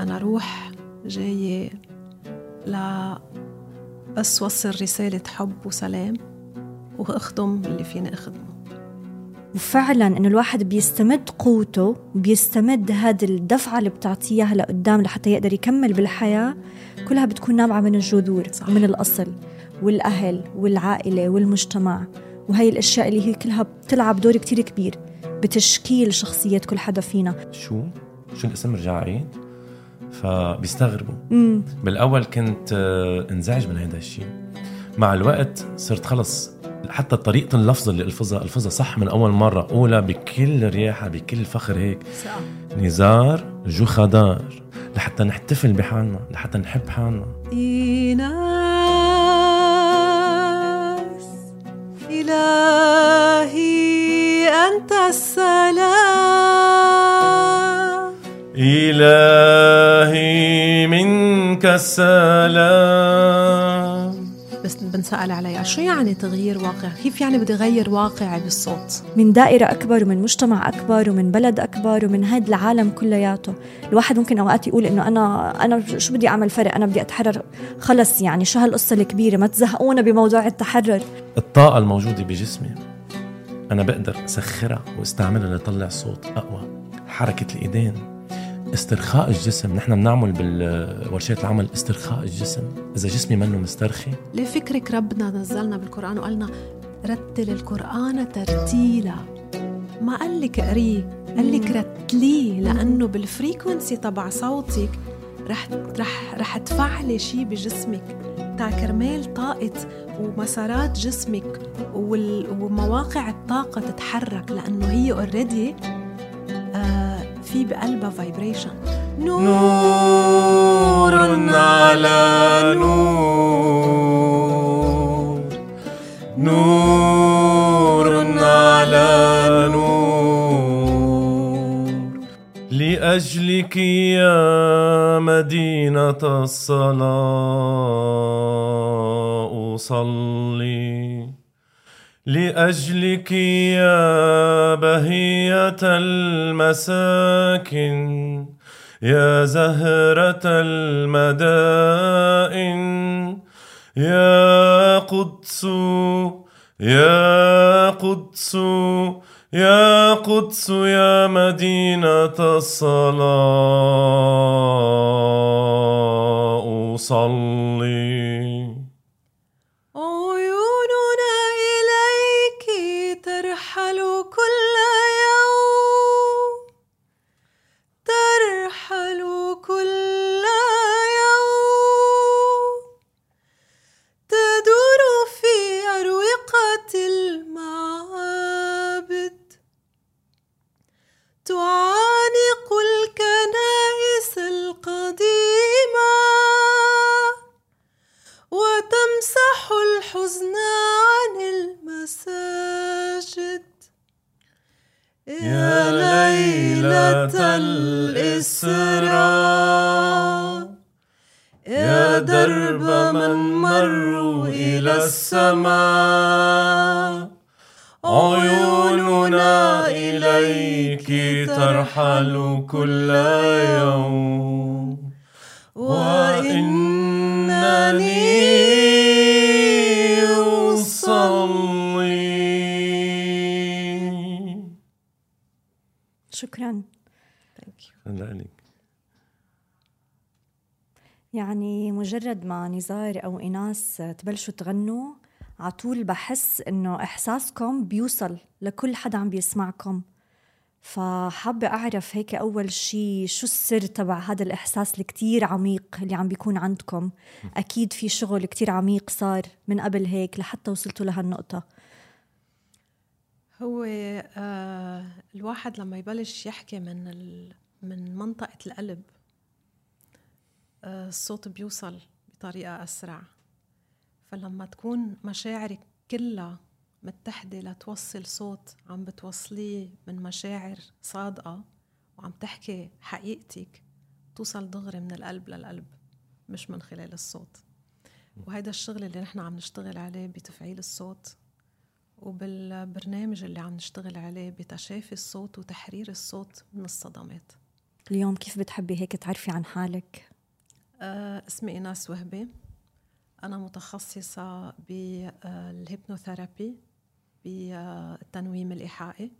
أنا روح جاية لا بس وصل رسالة حب وسلام وأخدم اللي فيني أخدمه. وفعلا إنه الواحد بيستمد قوته بيستمد هذه الدفعة اللي بتعطيها لقدام لحتى يقدر يكمل بالحياة كلها بتكون نابعة من الجذور صح. من الأصل والأهل والعائلة والمجتمع. وهي الأشياء اللي هي كلها بتلعب دور كتير كبير بتشكيل شخصية كل حدا فينا. شو؟ شو الاسم؟ رجع عيد فبيستغربوا. مم. بالأول كنت آه، انزعج من هذا الشيء. مع الوقت صرت خلص حتى طريقة اللفظ اللي ألفظها ألفظها صح من أول مرة أولى بكل رياحة بكل فخر هيك. صح. نزار جو خدار لحتى نحتفل بحالنا لحتى نحب حالنا. إيناس إلهي أنت السلام. إلهي منك السلام. بس بنسأل عليها. شو يعني تغيير واقع؟ كيف يعني بدي أغير واقعي بالصوت؟ من دائرة أكبر ومن مجتمع أكبر ومن بلد أكبر ومن هذا العالم كلياته. الواحد ممكن أوقات يقول إنه أنا أنا شو بدي أعمل فرق؟ أنا بدي أتحرر. خلص يعني شو هالقصة الكبيرة؟ ما تزهقونا بموضوع التحرر. الطاقة الموجودة بجسمي أنا بقدر أسخرها وأستعملها لطلع صوت أقوى. حركة الإيدين. استرخاء الجسم. نحن بنعمل بالورشات العمل استرخاء الجسم. إذا جسمي منه مسترخي. ليه فكرك ربنا نزلنا بالقرآن وقالنا رتل القرآن ترتيلا. ما قال لك قريه قال لك رتليه لأنه بالفريكونسي تبع صوتك رح رح رح تفعلي شيء بجسمك. تاع كرمال طاقة ومسارات جسمك ومواقع الطاقة تتحرك لأنه هي already في بقلبها vibration نور على نور. نور على نور. لأجلك يا مدينة الصلاة أصلي. لأجلك يا بهية المساكن يا زهرة المدائن يا قدس يا قدس يا قدس يا مدينة الصلاة أصلي. مجرد ما نزار أو ايناس تبلشوا تغنوا على طول بحس إنه إحساسكم بيوصل لكل حدا عم بيسمعكم. فحابة أعرف هيك أول شيء شو السر تبع هذا الإحساس الكتير عميق اللي عم بيكون عندكم؟ أكيد في شغل كتير عميق صار من قبل هيك لحتى وصلتوا لهالنقطة. هو آه الواحد لما يبلش يحكي من من منطقة القلب الصوت بيوصل بطريقة أسرع. فلما تكون مشاعرك كلها متحدة لتوصل صوت عم بتوصليه من مشاعر صادقة وعم تحكي حقيقتك توصل دغري من القلب للقلب مش من خلال الصوت. وهيدا الشغل اللي نحن عم نشتغل عليه بتفعيل الصوت وبالبرنامج اللي عم نشتغل عليه بتشافي الصوت وتحرير الصوت من الصدمات. اليوم كيف بتحبي هيك تعرفي عن حالك؟ آه اسمي إيناس وهبي. أنا متخصصة بالهيبنوثيرابي. بالتنويم الإيحائي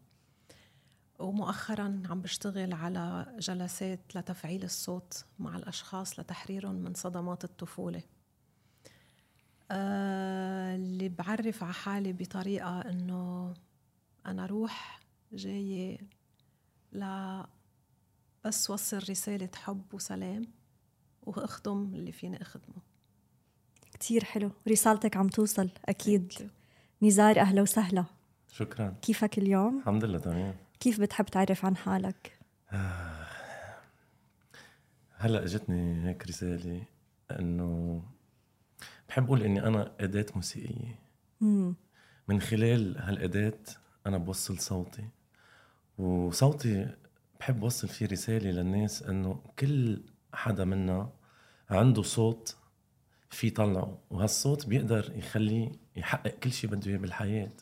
ومؤخرا عم بشتغل على جلسات لتفعيل الصوت مع الأشخاص لتحريرهم من صدمات الطفولة. آه اللي بعرف على حالي بطريقة إنه أنا روح جاية ل بس وصل رسالة حب وسلام وأخدم اللي فيني أخدمه. كتير حلو. رسالتك عم توصل أكيد. نزار أهلا وسهلا شكرا كيفك اليوم؟ الحمد لله تمام كيف بتحب تعرف عن حالك؟ هلأ اجتني هيك رسالة إنه بحب أقول إني أنا أداة موسيقية مم. من خلال هالأداة أنا بوصل صوتي وصوتي بحب وصل فيه رسالة للناس إنه كل حدا منا عنده صوت في يطلعه وهالصوت بيقدر يخليه يحقق كل شيء بده إياه بالحياة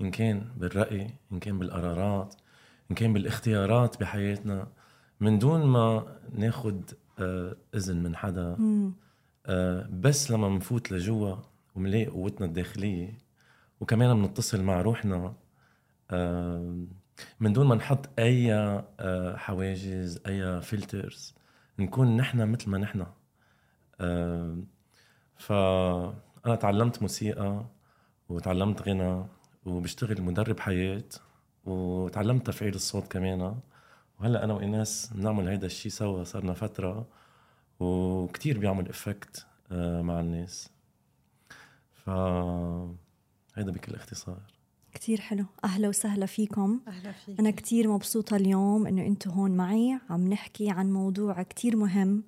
إن كان بالرأي إن كان بالقرارات إن كان بالاختيارات بحياتنا. من دون ما ناخد آه، إذن من حدا آه، بس لما منفوت لجوا ومنلاقي قوتنا الداخلية وكمان بنتصل مع روحنا آه، من دون ما نحط أي حواجز أي فلترز نكون نحن مثل ما نحن. فانا تعلمت موسيقى وتعلمت غنى وبشتغل مدرب حياة وتعلمت تفعيل الصوت كمان. وهلأ أنا وايناس بنعمل هيدا الشيء سوا صارنا فترة وكتير بيعمل إفكت آه، مع الناس. ف هيدا بكل اختصار. كتير حلو. أهلا وسهلا فيكم. أهلا فيك. أنا كتير مبسوطة اليوم إنه أنتم هون معي عم نحكي عن موضوع كتير مهم.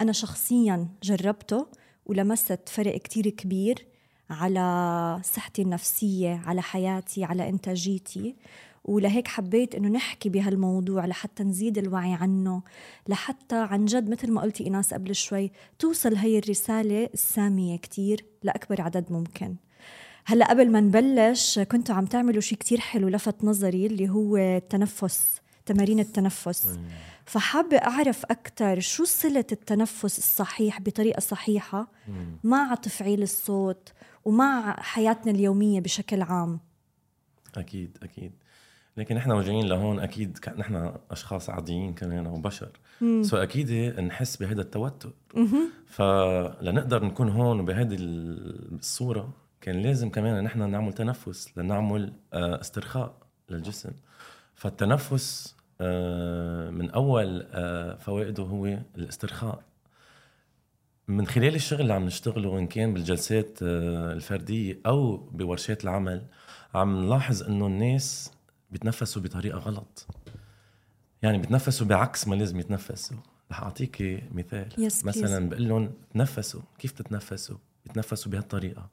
أنا شخصيا جربته ولمست فرق كتير كبير على صحتي النفسية على حياتي على إنتاجيتي. ولهيك حبيت إنه نحكي بهالموضوع لحتى نزيد الوعي عنه لحتى عن جد مثل ما قلتي ايناس قبل شوي توصل هي الرسالة السامية كتير لأكبر عدد ممكن. هلأ قبل ما نبلش كنتوا عم تعملوا شيء كتير حلو لفت نظري اللي هو التنفس. تمارين التنفس. فحابة أعرف أكثر شو صلة التنفس الصحيح بطريقة صحيحة مع تفعيل الصوت ومع حياتنا اليومية بشكل عام. أكيد أكيد. لكن نحن وجايين لهون أكيد نحن أشخاص عاديين كمان وبشر سو أكيد نحس بهذا التوتر. فلنقدر نكون هون بهذه الصورة كان لازم كمان نحن نعمل تنفس لنعمل آه، استرخاء للجسم. فالتنفس من أول آه، فوائده هو الاسترخاء. من خلال الشغل اللي عم نشتغله إن كان بالجلسات الفردية أو بورشات العمل عم نلاحظ إنه الناس بيتنفسوا بطريقة غلط. يعني بيتنفسوا بعكس ما لازم يتنفسوا. رح اعطيكي مثال. Yes, مثلا بقول لهم تنفسوا. كيف تتنفسوا؟ بيتنفسوا بهالطريقة.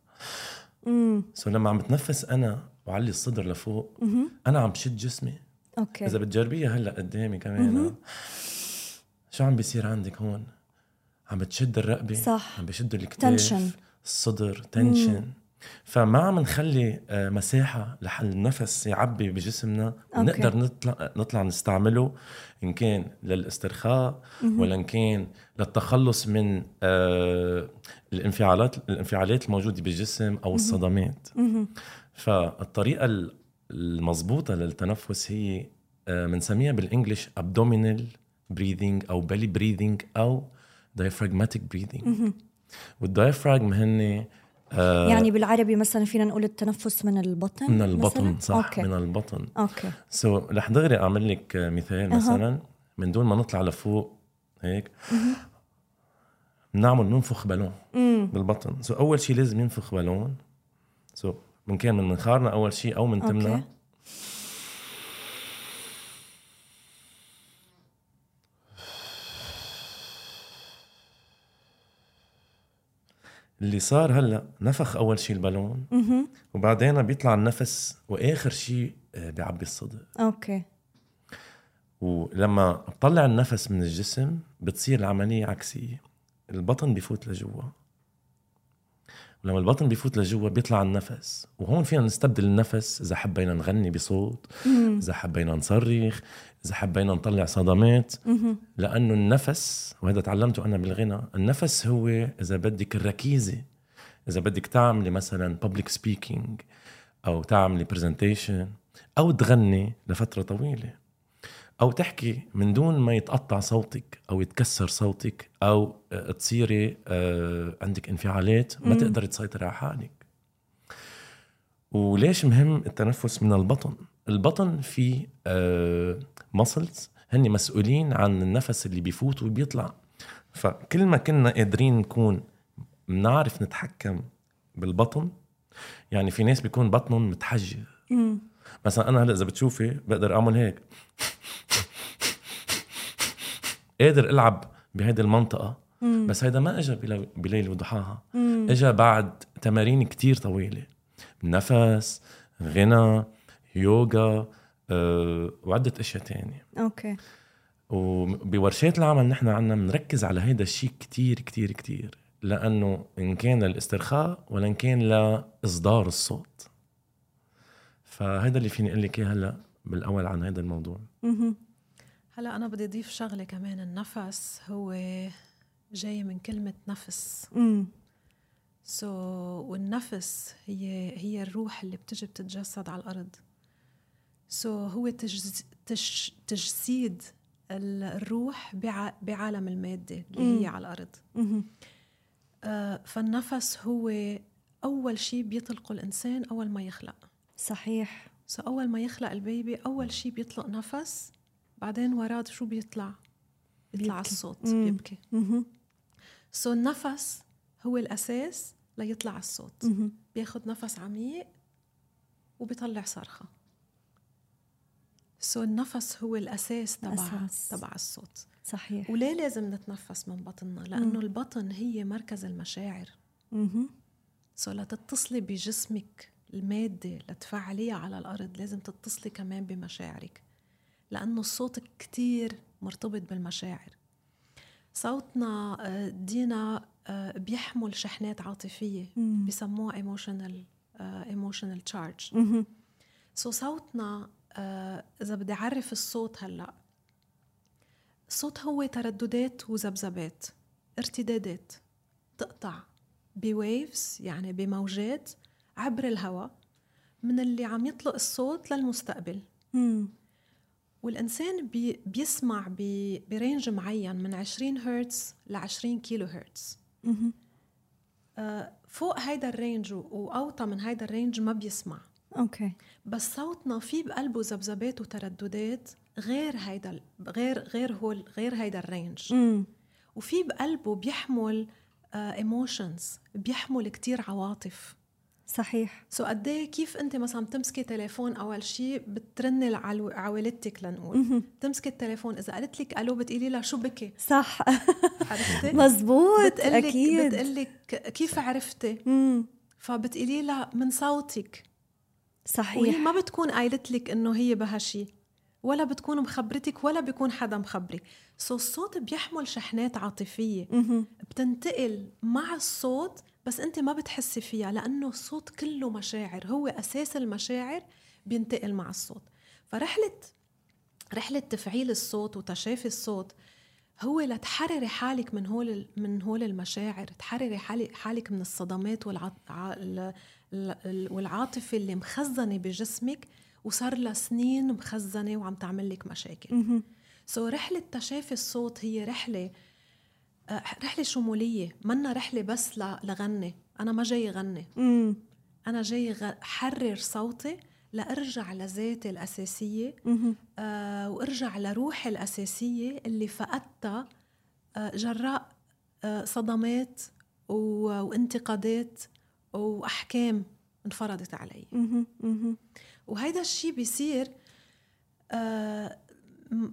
So لما عم بتنفس أنا وعلي الصدر لفوق أنا عم بشد جسمي. Okay. إذا بتجربيها هلأ قدامي كمان شو عم بيصير عندك هون؟ عم بتشد الرقبة صح. عم بشد الكتاف tension الصدر tension فما عم نخلي آه، مساحة لحتى النفس يعبي بجسمنا ونقدر نطلع نطلع نستعمله إن كان للاسترخاء ولا إن كان للتخلص من آه، الانفعالات الانفعالات الموجودة بالجسم أو الصدمات. فالطريقة المضبوطة للتنفس هي بنسميها آه، بال English abdominal breathing أو belly breathing أو diaphragmatic breathing. وال diaphragm هن آه يعني بالعربي مثلا فينا نقول التنفس من البطن من البطن مثلاً؟ صح okay. من البطن. Okay. So, رح دغري أعمل لك مثال مثلا من دون ما نطلع لفوق هيك؟ بنعمل ننفخ بالون بالبطن. So, أول شيء لازم ينفخ بالون. So, من كان من منخارنا أول شيء أو من تمنا. اللي صار هلأ نفخ أول شيء البالون وبعدين بيطلع النفس وآخر شيء آه، بيعبي الصدر okay. ولما بطلع النفس من الجسم بتصير العملية عكسية. البطن بفوت لجوا. ولما البطن بيفوت لجوا بيطلع النفس. وهون فينا نستبدل النفس إذا حبينا نغني بصوت إذا حبينا نصرخ إذا حبينا نطلع صدمات. لأنه النفس وهذا تعلمته أنا بالغنى النفس هو إذا بدك الركيزة إذا بدك تعملي مثلا بابليك سبيكينج أو تعملي presentation أو تغني لفترة طويلة. أو تحكي من دون ما يتقطع صوتك أو يتكسر صوتك أو تصيري آه، عندك انفعالات ما تقدري تسيطري على حالك. وليش مهم التنفس من البطن؟ البطن فيه muscles هن مسؤولين عن النفس اللي بيفوت وبيطلع. فكل ما كنا قادرين نكون بنعرف نتحكم بالبطن يعني في ناس بيكون بطنهم متحجر. مثلا أنا هلأ إذا بتشوفي بقدر أعمل هيك. قادر ألعب بهيدي المنطقة مم. بس هيدا ما اجى بليل وضحاها. اجى بعد تمارين كتير طويلة. نفس غنى يوغا أه، وعدة أشياء تانية. أوكي. وبورشات العمل نحن عنا بنركز على هيدا الشيء كتير كتير كتير. لأنه إن كان للاسترخاء ولا إن كان لإصدار الصوت. فهذا اللي فيني أقول لك هلأ بالأول عن هذا الموضوع. هلأ أنا بدي أضيف شغلة كمان النفس هو جاي من كلمة نفس. so, والنفس هي هي الروح اللي بتجي بتتجسد على الأرض. so, هو تجز تج تجسيد الروح بعالم المادة اللي هي على الأرض. آه فالنفس هو أول شيء بيطلقه الإنسان أول ما يخلق. صحيح. so, أول ما يخلق ال baby أول شيء بيطلق نفس بعدين وراه شو بيطلع؟ بيطلع الصوت مم. بيبكي. سو so, النفس هو الأساس ليطلع الصوت. مم. بياخد نفس عميق وبيطلع صرخة. so, النفس هو الأساس تبع تبع الصوت. صحيح. وليه لازم نتنفس من بطننا؟ لأنه مم. البطن هي مركز المشاعر. so لتتصلي بجسمك. المادة لتفعليها على الأرض لازم تتصلي كمان بمشاعرك لأنه الصوت كتير مرتبط بالمشاعر. صوتنا آه، دينا آه، بيحمل شحنات عاطفية بسموها emotional uh, emotional charge. so صوتنا إذا بدي أعرف الصوت هلأ الصوت هو ترددات وذبذبات ارتدادات تقطع ب waves يعني بموجات عبر الهواء من اللي عم يطلق الصوت للمستقبل. والإنسان بي بيسمع ب range معين من 20 هرتز ل 20 كيلو هرتز. آه فوق هيدا ال range وأوطى من هيدا ال range ما بيسمع. okay. بس صوتنا في بقلبه ذبذبات وترددات غير هيدا غير غير هو غير هيدا ال range. مم. وفي بقلبه بيحمل emotions آه بيحمل كتير عواطف. صحيح. so قد إيه كيف أنت مثلا بتمسكي تليفون اول شيء بترني على والدتك لنقول؟ بتمسكي التليفون إذا قالت لك ألو بتقولي لها شو بكي؟ صح. عرفتي؟ مزبوط أكيد. بتقلك كيف عرفتي؟ فبتقولي لها من صوتك. صحيح. وهي ما بتكون قايلت لك إنه هي بها شيء ولا بتكون مخبرتك ولا بيكون حدا مخبرك. سو الصوت بيحمل شحنات عاطفية. بتنتقل مع الصوت بس أنت ما بتحسي فيها لأنه الصوت كله مشاعر هو أساس المشاعر بينتقل مع الصوت. فرحلة رحلة تفعيل الصوت وتشافي الصوت هو لتحرري حالك من هول من هول المشاعر تحرري حالك من الصدمات والعاطفة اللي مخزنة بجسمك وصار لها سنين مخزنة وعم تعمل لك مشاكل. سو so رحلة تشافي الصوت هي رحلة رحلة شمولية منا رحلة بس لغني. أنا ما جاي غني. مم. أنا جاي حرر صوتي لأرجع لذاتي الأساسية آه وأرجع لروحي الأساسية اللي فقدتها آه جراء آه صدمات وانتقادات وأحكام انفرضت علي. وهيدا الشيء بيصير آه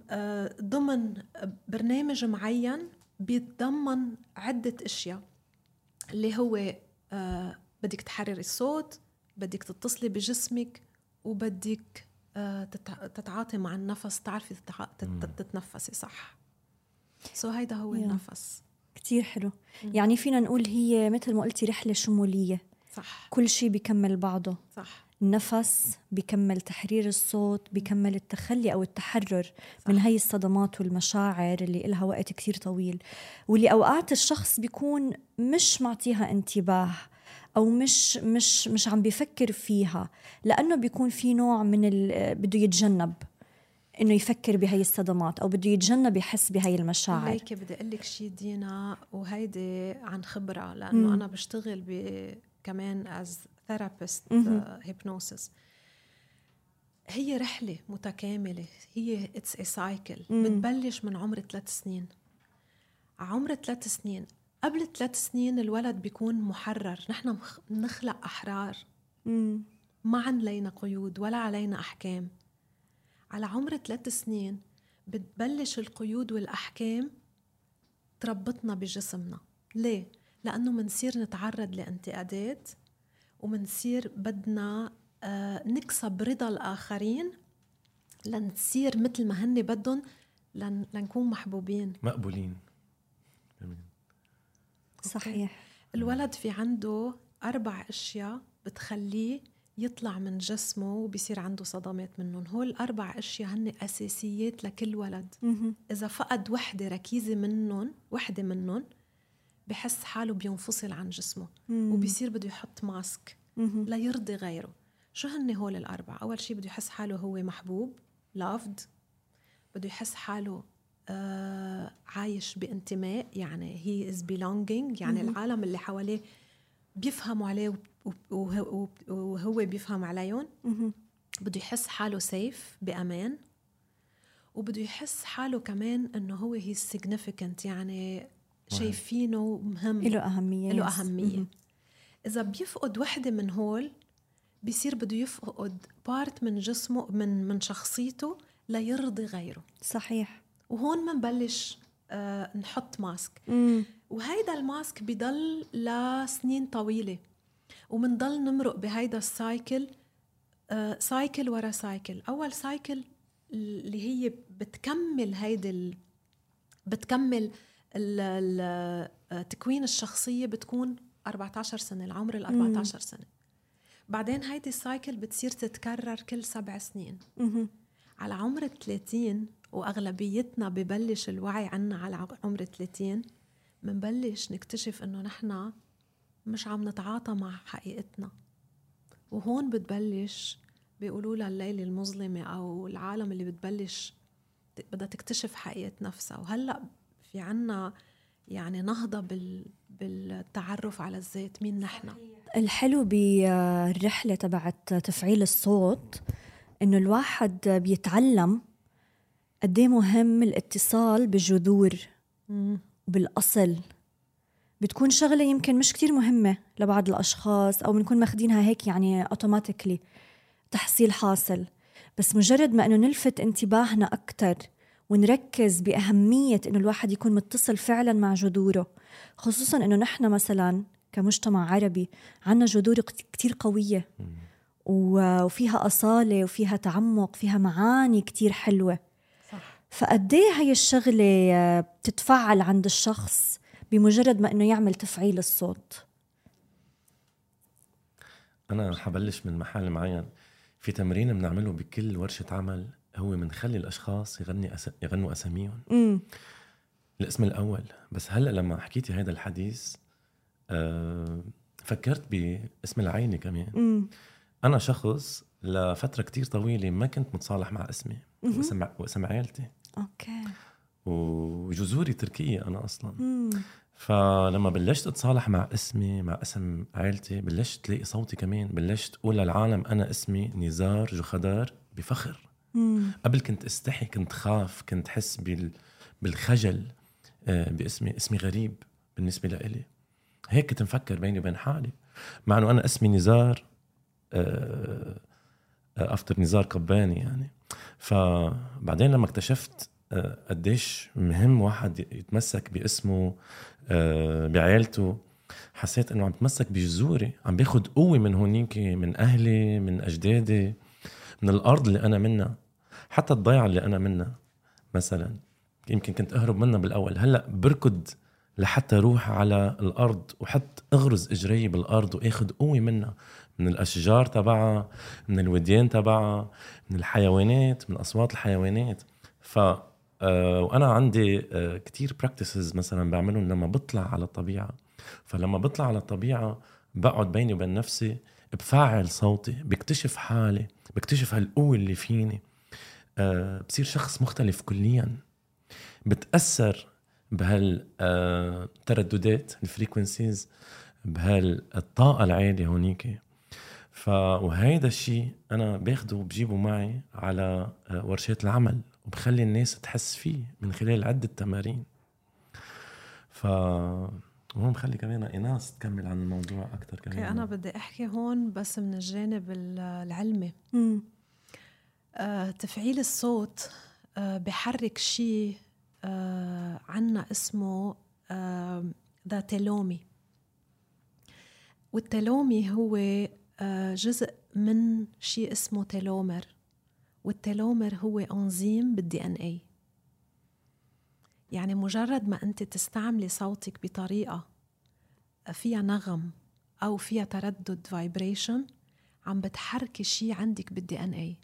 آه ضمن برنامج معين بيتضمن عدة أشياء اللي هو آه بدك تحرري الصوت بدك تتصلي بجسمك وبدك آه تتعاطي مع النفس تعرفي تتنفسي صح. سو so هيدا هو yeah. النفس. كتير حلو. يعني فينا نقول هي مثل ما قلتي رحلة شمولية. صح. كل شيء بيكمل بعضه. صح. النفس بيكمل تحرير الصوت بيكمل التخلي أو التحرر صح. من هاي الصدمات والمشاعر اللي إلها وقت كتير طويل واللي أوقات الشخص بيكون مش معطيها انتباه أو مش مش مش عم بيفكر فيها لأنه بيكون في نوع من بده يتجنب إنه يفكر بهي الصدمات أو بده يتجنب يحس بهي المشاعر هيك بدي أقول لك شيء دينا وهيدي عن خبرة لأنه مم. أنا بشتغل ب كمان as therapist hypnosis هي رحلة متكاملة. هي it's a cycle بتبلش من عمر ثلاث سنين. عمر ثلاث سنين. قبل ثلاث سنين الولد بيكون محرر. نحن نخلق أحرار. مم. ما علينا قيود ولا علينا أحكام. على عمر ثلاث سنين بتبلش القيود والأحكام تربطنا بجسمنا. ليه؟ لأنه منصير نتعرض لانتقادات ومنصير بدنا آه نكسب رضا الآخرين لنصير مثل ما هن بدهم لن لنكون محبوبين. مقبولين. صحيح. الولد في عنده أربع أشياء بتخليه يطلع من جسمه وبصير عنده صدمات منهم. هول الأربع أشياء هن أساسيات لكل ولد. إذا فقد وحدة ركيزة منهم وحدة منهم بحس حاله بينفصل عن جسمه وبصير بده يحط ماسك ليرضي غيره. شو هن هول الأربع أول شيء بده يحس حاله هو محبوب loved بده يحس حاله آه عايش بانتماء يعني هي is belonging يعني م- العالم اللي حواليه بيفهموا عليه وهو بيفهم عليهم. بده يحس حاله safe بأمان. وبده يحس حاله كمان إنه هو هي significant يعني شايفينه مهم. له أهمية. له أهمية. إذا بيفقد وحدة من هول بصير بده يفقد part من جسمه من من شخصيته ليرضي غيره. صحيح. وهون بنبلش آه نحط mask وهيدا ال mask بضل لسنين طويلة. ومنضل نمرق بهيدا ال cycle آه cycle ورا cycle أول cycle اللي هي بتكمل هيدي ال... بتكمل تكوين الشخصية بتكون 14 سنة العمر ال 14 سنة. بعدين هيدي السايكل بتصير تتكرر كل سبع سنين. على عمر ال 30 وأغلبيتنا ببلش الوعي عنا على عمر 30 منبلش نكتشف إنه نحن مش عم نتعاطى مع حقيقتنا. وهون بتبلش بيقولوا لها الليلة المظلمة أو العالم اللي بتبلش بدها تكتشف حقيقة نفسها. وهلأ في عنا يعني نهضة بال بالتعرف على الذات مين نحن. الحلو بالرحلة تبعت تفعيل الصوت إنه الواحد بيتعلم قد إيه مهم الاتصال بالجذور وبالأصل. بتكون شغلة يمكن مش كتير مهمة لبعض الأشخاص أو بنكون ماخدينها هيك يعني أوتوماتيكلي تحصيل حاصل. بس مجرد ما أنه نلفت انتباهنا أكتر ونركز بأهمية أنه الواحد يكون متصل فعلا مع جذوره خصوصا أنه نحن مثلا كمجتمع عربي عنا جذور كتير قوية وفيها أصالة وفيها تعمق فيها معاني كتير حلوة. فقد إيه هي الشغلة آه، بتتفعل عند الشخص بمجرد ما إنه يعمل تفعيل الصوت؟ أنا حبلش من محل معين. في تمرين بنعمله بكل ورشة عمل هو بنخلي الأشخاص يغني أس... يغنوا أساميهم. الاسم الأول. بس هلأ لما حكيتي هذا الحديث أه فكرت باسم العينة كمان. مم. أنا شخص لفترة كتير طويلة ما كنت متصالح مع اسمي واسم واسم عائلتي أوكي. وجذوري تركية أنا أصلا. مم. فلما بلشت أتصالح مع اسمي مع اسم عائلتي بلشت تلاقي صوتي كمان بلشت أقول للعالم أنا اسمي نزار جخدار بفخر. قبل كنت استحي كنت خاف كنت حس بال... بالخجل آه، باسمي اسمي غريب بالنسبة لإلي. هيك كنت مفكر بيني وبين حالي مع إنه أنا اسمي نزار افتر آه، نزار قباني يعني. فبعدين لما اكتشفت آه، قديش مهم واحد يتمسك باسمه آه، بعيلته حسيت إنه عم بتمسك بجذوري عم باخد قوة من هونيك من أهلي من أجدادي من الأرض اللي أنا منها. حتى الضيعه اللي أنا منها مثلا يمكن كنت أهرب منها بالأول. هلأ بركض لحتى روح على الأرض وحط أغرز إجري بالأرض وأخذ قوة منها. من الأشجار تبعها من الوديان تبعها من الحيوانات من أصوات الحيوانات. ف آه، وأنا عندي آه، كتير براكتسز مثلا بعملهم لما بطلع على الطبيعة. فلما بطلع على الطبيعة بقعد بيني وبين نفسي بفعل صوتي بكتشف حالي بكتشف هالقوة اللي فيني. بصير شخص مختلف كليا. بتأثر بهالترددات الفريكونسيز بهالطاقه العالية هونيك. ف وهيدا الشيء أنا باخده وبجيبه معي على آه، ورشات العمل وبخلي الناس تحس فيه من خلال عدة تمارين. ف وهون بخلي كمان ايناس تكمل عن الموضوع أكثر كمان. أنا بدي أحكي هون بس من الجانب العلمي. آه تفعيل الصوت آه بحرك شيء آه عنا اسمه آه the telomere وال telomere هو آه جزء من شيء اسمه telomere وال telomere هو انزيم بال DNA يعني مجرد ما أنت تستعملي صوتك بطريقة فيها نغم أو فيها تردد vibration عم بتحركي شيء عندك بال DNA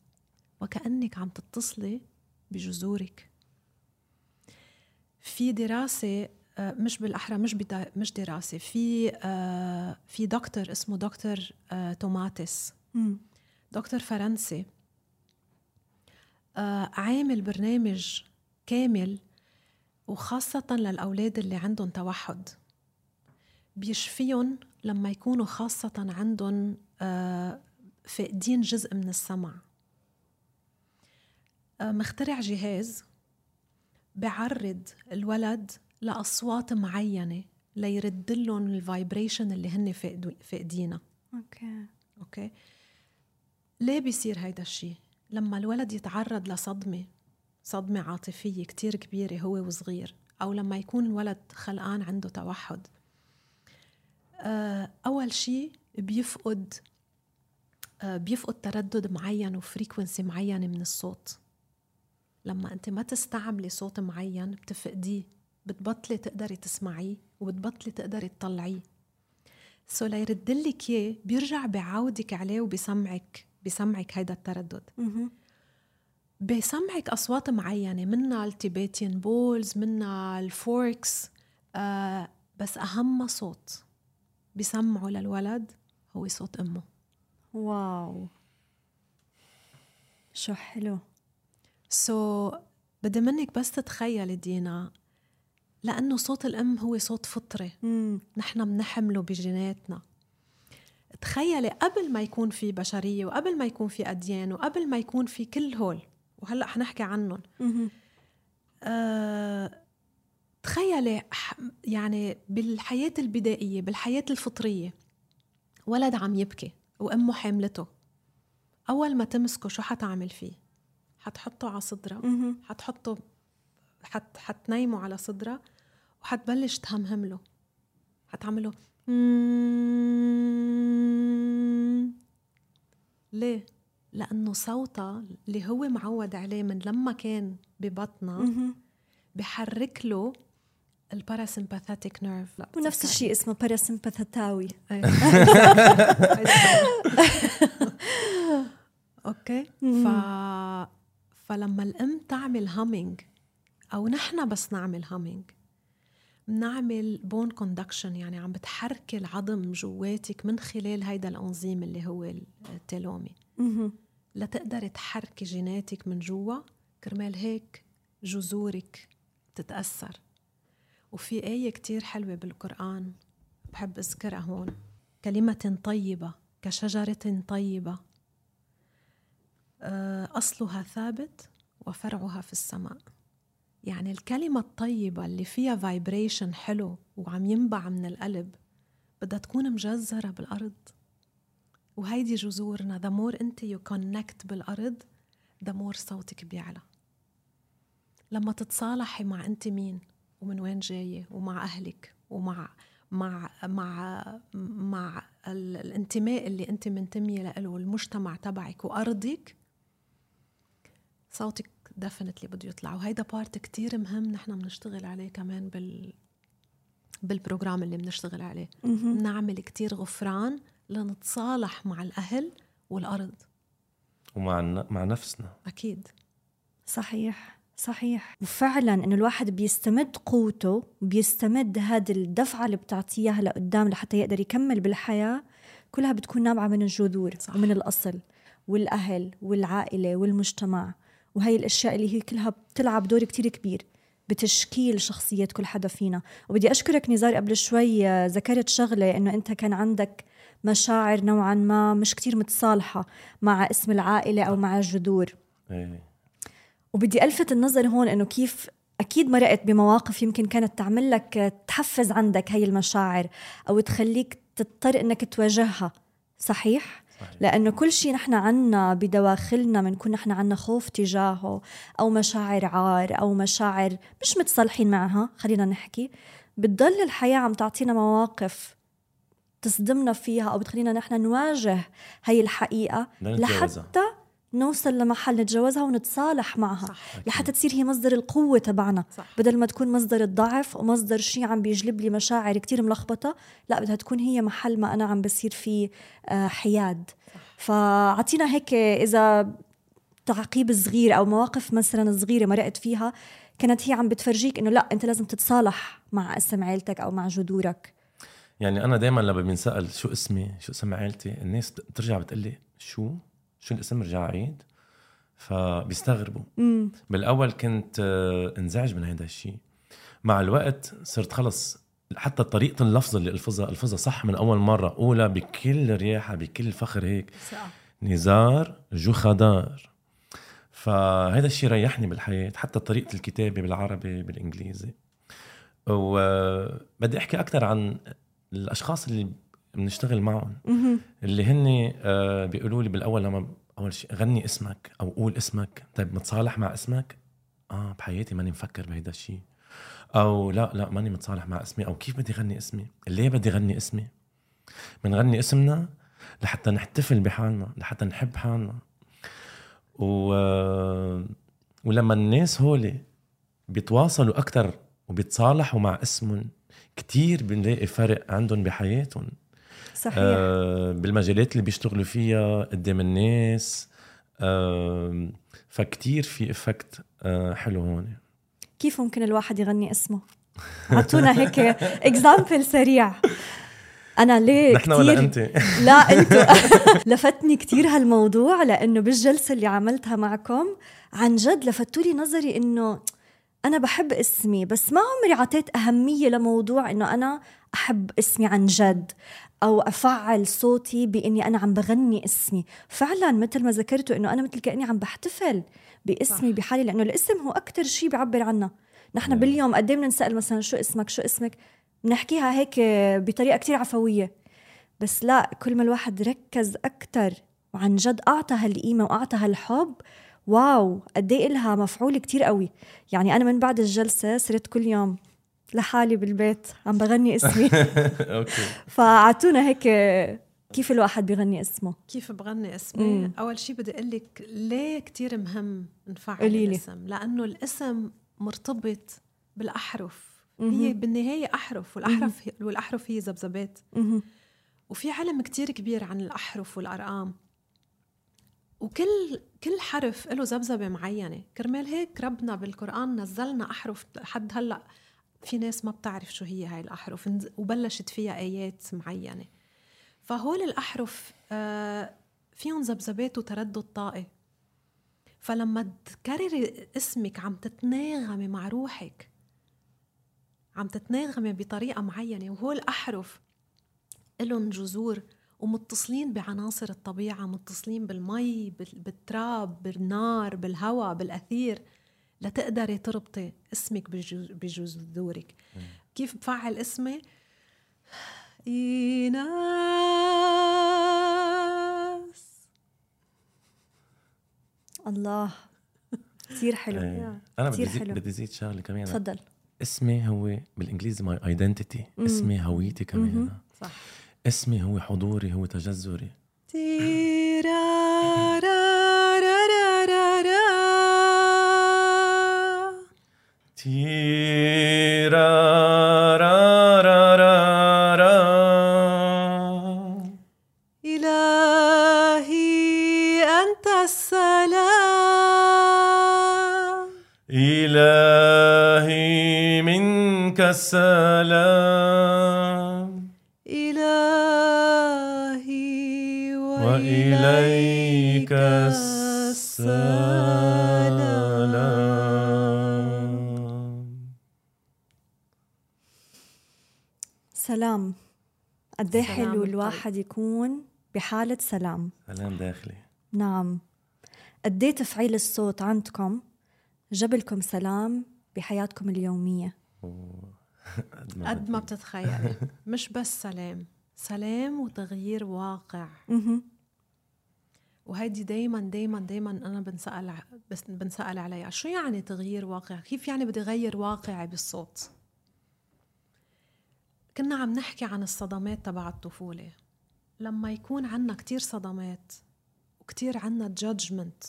وكأنك عم تتصلي بجذورك. في دراسة آه، مش بالأحرى مش مش دراسة في آه، في دكتور اسمه دكتور آه، توماتيس دكتور فرنسي. عامل برنامج كامل وخاصة للأولاد اللي عندهم توحد. بيشفيهم لما يكونوا خاصة عندهم فاقدين جزء من السمع. مخترع جهاز بعرض الولد لأصوات معينة ليرد لهم ال vibration اللي هن فاقدينها. okay. okay؟ ليه بيصير هيدا الشيء لما الولد يتعرض لصدمة صدمة عاطفية كتير كبيرة هو وصغير أو لما يكون الولد خلقان عنده توحد. آه، أول شيء بيفقد آه، بيفقد تردد معين و frequency معينة من الصوت. لما أنت ما تستعملي صوت معين بتفقديه بتبطلي تقدري تسمعيه وبتبطلي تقدري تطلعيه. so ليرد لك إياه بيرجع بعودك عليه وبسمعك بسمعك هيدا التردد. بسمعك أصوات معينة منها ال Tibetan bowls منها ال forks آه بس أهم صوت بسمعه للولد هو صوت أمه. wow. شو حلو. so so, بدي منك بس تتخيلي دينا لأنه صوت الأم هو صوت فطري. نحن بنحمله بجيناتنا. تخيلي قبل ما يكون في بشرية وقبل ما يكون في أديان وقبل ما يكون في كل هول وهلأ حنحكي عنهم. آه تخيلي يعني بالحياة البدائية بالحياة الفطرية ولد عم يبكي وأمه حاملته. أول ما تمسكه شو حتعمل فيه؟ حتحطه على صدرها حتحطه حت حتنيمه على صدرها وحتبلش تهمهم له. حتعمله ليه؟ لأنه صوتها اللي هو معود عليه من لما كان ببطنها بحرك له الباراسمباثيك نيرف ونفس الشيء اسمه باراسمباثاوي okay? ف فلما الام تعمل humming أو نحن بس نعمل humming بنعمل bone conduction يعني عم بتحركي العظم جواتك من خلال هيدا الانزيم اللي هو ال telomere لتقدري تحركي جيناتك من جوا كرمال هيك جذورك تتأثر. وفي آية كتير حلوة بالقرآن بحب أذكرها هون. كلمة طيبة كشجرة طيبة أصلها ثابت وفرعها في السماء. يعني الكلمة الطيبة اللي فيها vibration حلو وعم ينبع من القلب بدها تكون مجذرة بالأرض. وهيدي جذورنا the more انت you connect بالأرض the more صوتك بيعلى. لما تتصالحي مع انت مين ومن وين جاية ومع أهلك ومع مع مع مع الانتماء اللي انت منتمية له والمجتمع تبعك وأرضك صوتك definitely بده يطلع. وهيدا part كتير مهم نحن بنشتغل عليه كمان بال بال program اللي بنشتغل عليه. نعمل كتير غفران لنتصالح مع الأهل والأرض. ومع الن- مع نفسنا. أكيد. صحيح صحيح. وفعلا إنه الواحد بيستمد قوته بيستمد هذه الدفعة اللي بتعطيها لقدام لحتى يقدر يكمل بالحياة كلها بتكون نابعة من الجذور صح. ومن الأصل والأهل والعائلة والمجتمع. وهي الأشياء اللي هي كلها بتلعب دور كتير كبير بتشكيل شخصية كل حدا فينا. وبدي أشكرك نزار قبل شوي آه، ذكرت شغلة إنه أنت كان عندك مشاعر نوعا ما مش كتير متصالحة مع اسم العائلة أو مع الجذور. إيه. وبدي ألفت النظر هون إنه كيف أكيد مرقت بمواقف يمكن كانت تعمل لك تحفز عندك هي المشاعر أو تخليك تضطر إنك تواجهها. صحيح؟ لأنه كل شيء نحن عنا بدواخلنا بنكون نحن عنا خوف تجاهه أو مشاعر عار أو مشاعر مش متصالحين معها خلينا نحكي بتضل الحياة عم تعطينا مواقف تصدمنا فيها أو بتخلينا نحن نواجه هي نتجاوزها. لحتى نوصل لمحل نتجاوزها ونتصالح معها. صح. لحتى تصير هي مصدر القوة تبعنا. صح. بدل ما تكون مصدر الضعف ومصدر شيء عم بيجلب لي مشاعر كتير ملخبطة لا بدها تكون هي محل ما أنا عم بصير فيه آه، حياد. فعطينا هيك إذا تعقيب صغير أو مواقف مثلا صغيرة مرقت فيها كانت هي عم بتفرجيك إنه لا أنت لازم تتصالح مع اسم عيلتك أو مع جذورك. يعني أنا دائما لما بنسال شو اسمي شو اسم عائلتي الناس بترجع بتقلي شو؟ شو الاسم رجع عيد؟ فبيستغربوا. امم بالأول كنت آه، انزعج من هذا الشيء مع الوقت صرت خلص حتى طريقة اللفظ اللي ألفظها ألفظها صح من أول مرة أولى بكل رياحة بكل فخر هيك. صح. نزار جو خدار. فهذا الشيء ريحني بالحياة حتى طريقة الكتابة بالعربي بالإنجليزي. وبدي أحكي أكثر عن الأشخاص اللي بنشتغل معهم. اللي هن آه، بيقولوا لي بالأول لما أول شيء غني اسمك أو قول اسمك. طيب متصالح مع اسمك؟ آه بحياتي ماني مفكر بهيدا الشيء أو لا لا ماني متصالح مع اسمي. أو كيف بدي غني اسمي؟ ليه بدي غني اسمي؟ بنغني اسمنا لحتى نحتفل بحالنا لحتى نحب حالنا. و... ولما الناس هول بيتواصلوا أكتر وبيتصالحوا مع اسمهم كتير بنلاقي فرق عندهم بحياتهم. صحيح. آه بالمجالات اللي بيشتغلوا فيها قدام الناس. آه فكتير في effect آه حلو هون. كيف ممكن الواحد يغني اسمه؟ أعطونا هيك example سريع. أنا ليه نحن ولا كتير أنت؟ لا أنتو. لفتني كتير هالموضوع لأنه بالجلسة اللي عملتها معكم عن جد لفتوا لي نظري إنه أنا بحب اسمي بس ما عمري عطيت أهمية لموضوع إنه أنا أحب اسمي عن جد أو أفعل صوتي بإني أنا عم بغني اسمي فعلا مثل ما ذكرتوا إنه أنا مثل كأني عم بحتفل باسمي صح. بحالي لأنه الاسم هو أكثر شيء بيعبر عنا نحن نعم. باليوم قد إيه بنسال مثلا شو اسمك شو اسمك بنحكيها هيك بطريقة كتير عفوية بس لا كل ما الواحد ركز أكتر وعن جد أعطى هالقيمة وأعطى هالحب واو قد إيه إلها مفعول كتير قوي. يعني أنا من بعد الجلسة صرت كل يوم لحالي بالبيت عم بغني اسمي. أوكي. فأعطونا هيك كيف الواحد بيغني اسمه. كيف بغني اسمي؟ مم. أول شيء بدي أقول لك ليه كثير مهم نفعل قوليلي. الاسم؟ لأنه الاسم مرتبط بالأحرف. مهم. هي بالنهاية أحرف والأحرف هي والأحرف هي ذبذبات. وفي علم كتير كبير عن الأحرف والأرقام. وكل كل حرف له ذبذبة معينة. كرمال هيك ربنا بالقرآن نزلنا أحرف لحد هلأ في ناس ما بتعرف شو هي هاي الأحرف نز- وبلشت فيها آيات معينة. فهول الأحرف آه، فيهم ذبذبات وتردد طائي. فلما تكرري اسمك عم تتناغمي مع روحك عم تتناغمي بطريقة معينة وهول الأحرف إلهم جذور ومتصلين بعناصر الطبيعة متصلين بالمي بال- بالتراب بالنار بالهواء بالأثير. لتقدري تربطي اسمك بجذ- بجذورك كيف بفعل اسمي؟ إيناس. الله. كثير حلو. إيه. أنا بدي زيد. بدي زيد شغلة كمان. تفضل. اسمي هو بالإنجليزي my identity. اسمي هويتي كمان. صح. اسمي هو حضوري هو تجذري. تيرا را را را را إلهي أنت السلام إلهي منك السلام الواحد يكون بحالة سلام. سلام داخلي. نعم. قد إيه تفعيل الصوت عندكم جبلكم سلام بحياتكم اليومية. قد ما قد ما بدي. بتتخيلي. مش بس سلام. سلام وتغيير واقع. وهيدي دايما دايما دايما أنا بنسأل بس بنسأل عليها. شو يعني تغيير واقع؟ كيف يعني بدي أغير واقعي بالصوت؟ كنا عم نحكي عن الصدمات تبع الطفولة. لما يكون عنا كتير صدمات وكتير عنا judgment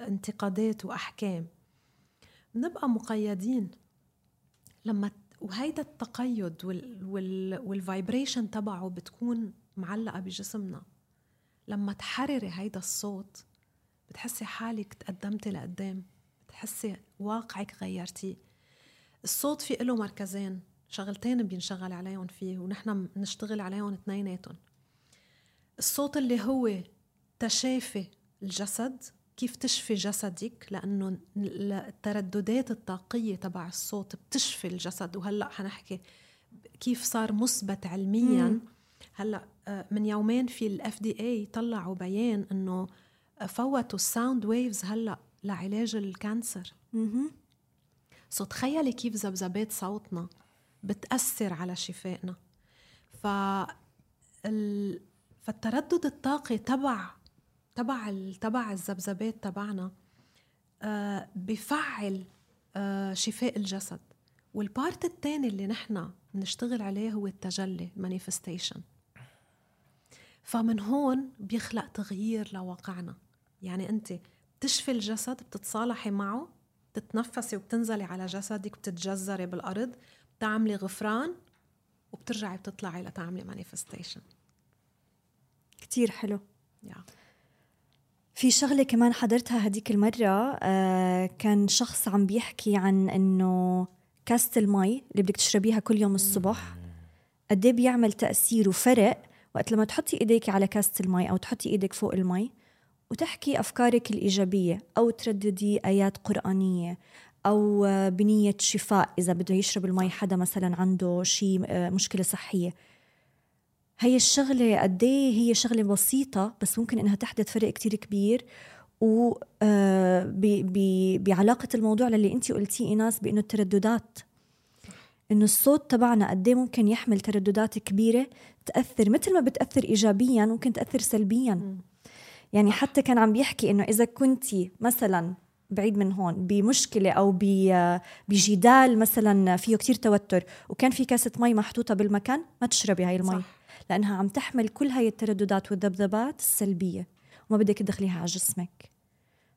انتقادات وأحكام بنبقى مقيدين. لما وهيدا التقيد وال وال وال vibration تبعه بتكون معلقة بجسمنا. لما تحرري هيدا الصوت بتحسي حالك تقدمتي لقدام بتحسي واقعك غيرتيه. الصوت في له مركزين شغلتين بينشغل عليهم فيه ونحن بنشتغل عليهم اثنيناتهم. الصوت اللي هو تشافي الجسد كيف تشفي جسدك؟ لأنه ال- الترددات الطاقية تبع الصوت بتشفي الجسد. وهلأ حنحكي كيف صار مثبت علميا. مم. هلأ آه، من يومين في ال FDA طلعوا بيان إنه فوتوا ال sound waves هلأ لعلاج ال cancer. so تخيلي كيف ذبذبات صوتنا بتأثر على شفائنا. ف ال... فالتردد الطاقي تبع تبع. تبع الذبذبات تبعنا آه بفعل آه شفاء الجسد. وال part الثاني اللي نحن بنشتغل عليه هو التجلي manifestation فمن هون بيخلق تغيير لواقعنا. يعني أنت بتشفي الجسد بتتصالحي معه بتتنفسي وبتنزلي على جسدك بتتجذري بالأرض بتعملي غفران وبترجعي بتطلعي لتعملي مانيفستيشن كتير حلو. يا في شغلة كمان حضرتها هديك المرة آه كان شخص عم بيحكي عن إنه كاسة المي اللي بدك تشربيها كل يوم الصبح قد إيه بيعمل تأثير وفرق وقت لما تحطي إيديك على كاسة المي أو تحطي إيدك فوق المي وتحكي أفكارك الإيجابية أو ترددي آيات قرآنية أو آه، بنية شفاء إذا بده يشرب المي حدا مثلا عنده شيء آه، مشكلة صحية. هي الشغلة قد إيه هي شغلة بسيطة بس ممكن إنها تحدث فرق كتير كبير و آه، ب- ب- بعلاقة الموضوع للي انت قلتيه إيناس بإنه الترددات. إنه الصوت تبعنا قد إيه ممكن يحمل ترددات كبيرة تأثر مثل ما بتأثر ايجابيا ممكن تأثر سلبيا. يعني حتى كان عم بيحكي إنه إذا كنتي مثلا بعيد من هون بمشكلة أو بجدال مثلا فيه كتير توتر وكان في كاسة مي محطوطة بالمكان ما تشربي هاي المي. صح. لأنها عم تحمل كل هاي الترددات والذبذبات السلبية وما بدك تدخليها على جسمك.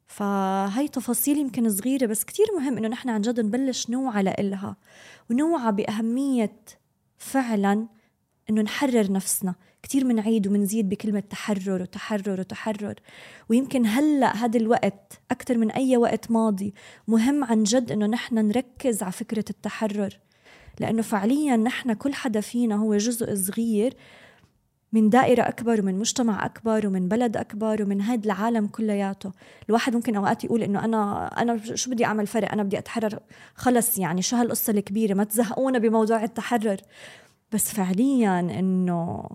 فهاي تفاصيل يمكن صغيرة بس كتير مهم إنه نحن عن جد نبلش نوعى لإلها ونوعى بأهمية فعلا إنه نحرر نفسنا. كتير منعيد ومنزيد بكلمة تحرر وتحرر وتحرر. ويمكن هلأ هذا الوقت أكثر من أي وقت ماضي مهم عن جد إنه نحن نركز على فكرة التحرر. لأنه فعليا نحن كل حدا فينا هو جزء صغير من دائرة أكبر ومن مجتمع أكبر ومن بلد أكبر ومن هذا العالم كلياته. الواحد ممكن أوقات يقول إنه أنا أنا شو بدي أعمل فرق؟ أنا بدي أتحرر. خلص يعني شو هالقصة الكبيرة؟ ما تزهقونا بموضوع التحرر. بس فعليا إنه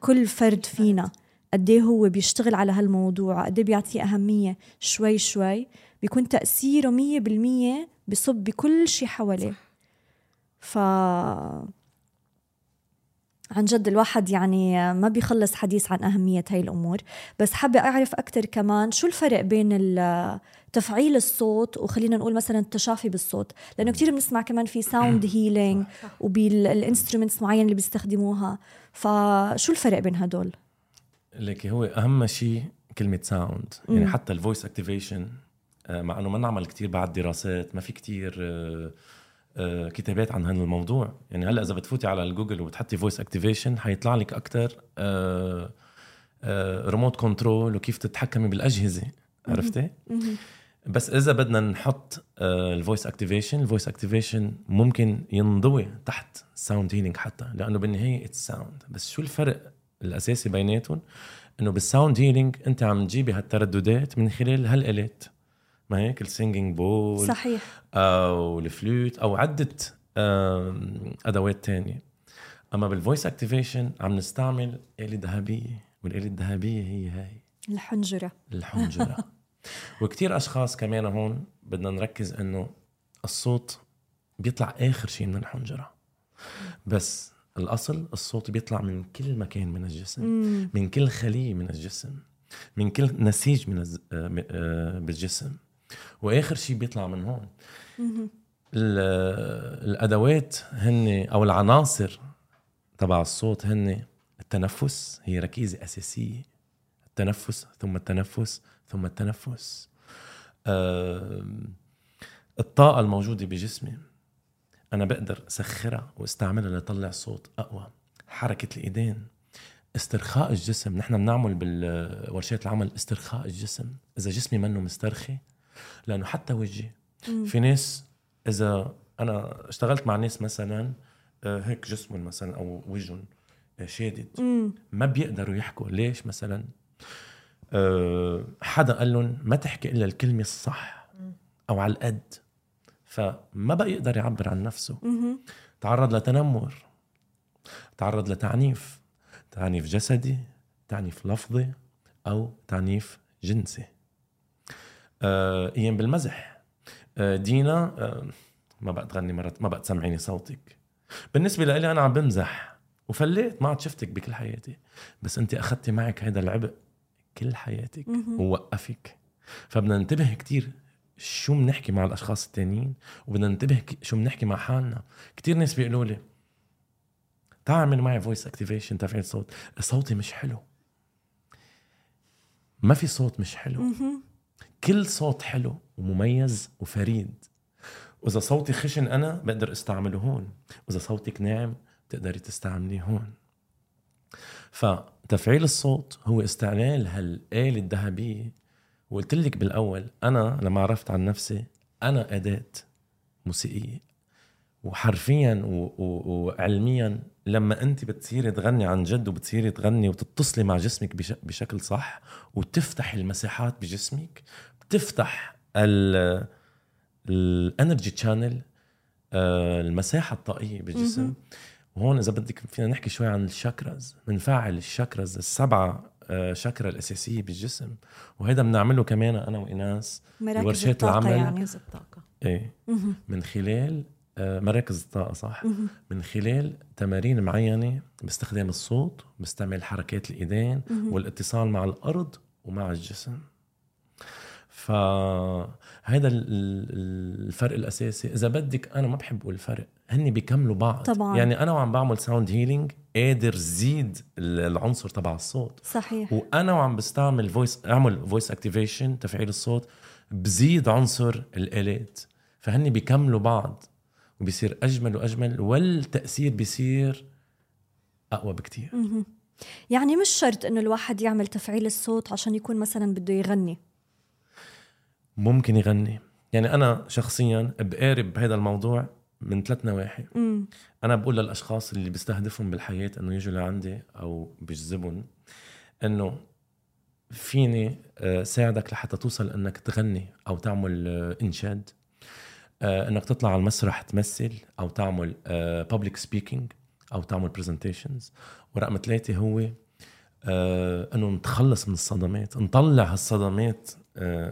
كل فرد فينا قد إيه هو بيشتغل على هالموضوع قد إيه بيعطيه أهمية شوي شوي. بيكون تأثيره مية بالمية بصب بكل شيء حواليه. ف عن جد الواحد يعني ما بيخلص حديث عن أهمية هاي الأمور. بس حابة أعرف أكتر كمان شو الفرق بين تفعيل الصوت وخلينا نقول مثلا التشافي بالصوت؟ لأنه كتير بنسمع كمان في sound healing وبال instruments معين اللي بيستخدموها. فشو الفرق بين هدول؟ لك هو أهم شيء كلمة sound يعني. حتى ال voice activation مع إنه ما نعمل كتير بعد دراسات ما في كتير آه، آه، كتابات عن هذا الموضوع. يعني هلأ إذا بتفوتي على الجوجل وبتحطي voice activation حيطلع لك أكثر remote control وكيف تتحكمي بالأجهزة. عرفتي؟ بس إذا بدنا نحط ال voice activation ال voice activation ممكن ينضوي تحت sound healing حتى لأنه بالنهاية it's sound بس شو الفرق الأساسي بيناتهم؟ إنه بال sound healing أنت عم تجيبي هالترددات من خلال هالآلات. ما هيك ال singing bowl صحيح. أو الفلوت أو عده أدوات تانية. أما بال voice activation عم نستعمل آلة ذهبية والآلة الذهبية هي هاي. الحنجرة. الحنجرة. وكتير أشخاص كمان هون بدنا نركز إنه الصوت بيطلع آخر شيء من الحنجرة. بس الأصل الصوت بيطلع من كل مكان من الجسم مم. من كل خلية من الجسم من كل نسيج من الز... آه، آه، بالجسم. وآخر شيء بيطلع من هون. الأدوات هن أو العناصر تبع الصوت هن التنفس هي ركيزة أساسية. التنفس ثم التنفس ثم التنفس. آم، الطاقة الموجودة بجسمي أنا بقدر اسخرها واستعملها لطلع صوت أقوى. حركة الإيدين استرخاء الجسم. نحن بنعمل بالورشات العمل استرخاء الجسم. إذا جسمي منه مسترخي لأنه حتى وجهي. في ناس إذا أنا اشتغلت مع ناس مثلا آه، هيك جسمهم مثلا أو وجههم آه، شادد. ما بيقدروا يحكوا. ليش مثلا؟ أه حدا قال لهم ما تحكي إلا الكلمة الصح أو على القد. فما بقى يقدر يعبر عن نفسه. تعرض لتنمر. تعرض لتعنيف. تعنيف جسدي تعنيف لفظي أو تعنيف جنسي. آه أيام بالمزح. آه دينا آه ما بقى تغني مرات ما بقى تسمعيني صوتك. بالنسبة لي أنا عم بمزح وفليت ما عاد شفتك بكل حياتي. بس أنت أخذتي معك هذا العبء كل حياتك. ووقفك. فبدنا ننتبه كتير شو بنحكي مع الأشخاص التانيين وبدنا ننتبه شو بنحكي مع حالنا. كتير ناس بيقولوا لي تعال اعمل معي voice activation تفعيل صوت؟ صوتي مش حلو. ما في صوت مش حلو. كل صوت حلو ومميز وفريد. وإذا صوتي خشن أنا بقدر أستعمله هون. وإذا صوتك ناعم بتقدري تستعمليه هون. فتفعيل الصوت هو استعمال هالآلة الذهبية. وقلت لك بالأول أنا لما عرفت عن نفسي أنا أداة موسيقية. وحرفيا و- و- وعلميا لما أنت بتصيري تغني عن جد وبتصيري تغني وتتصلي مع جسمك بش- بشكل صح وتفتح المساحات بجسمك بتفتح ال ال energy channel المساحة الطاقية بالجسم. وهون إذا بدك فينا نحكي شوي عن ال chakras بنفعل ال chakras السبعة آه، شاكرا الأساسية بالجسم وهذا بنعمله كمان أنا وايناس مراكز ورشات الطاقة العمل. يعني مركز الطاقة إيه. من خلال آه، مراكز الطاقة صح. من خلال تمارين معينة باستخدام الصوت باستعمل حركات الإيدين. والاتصال مع الأرض ومع الجسم فهذا ال- ال- الفرق الأساسي. إذا بدك أنا ما بحب أقول الفرق هن بيكملوا بعض. طبعاً. يعني أنا وعم بعمل sound healing قادر زيد ال- العنصر تبع الصوت. صحيح. وأنا وعم بستعمل voice أعمل voice activation تفعيل الصوت بزيد عنصر الآلات. فهن بيكملوا بعض وبيصير أجمل وأجمل والتأثير بيصير أقوى بكتير. يعني مش شرط إنه الواحد يعمل تفعيل الصوت عشان يكون مثلا بده يغني. ممكن يغني. يعني أنا شخصيا بقارب بهذا الموضوع من ثلاث نواحي. مم. أنا بقول للأشخاص اللي بستهدفهم بالحياة إنه يجوا لعندي أو بجذبهم إنه فيني آه، ساعدك لحتى توصل إنك تغني أو تعمل آه، إنشاد. آه، إنك تطلع على المسرح تمثل أو تعمل public speaking أو تعمل presentations ورقم ثلاثة هو إنه نتخلص من الصدمات نطلع هالصدمات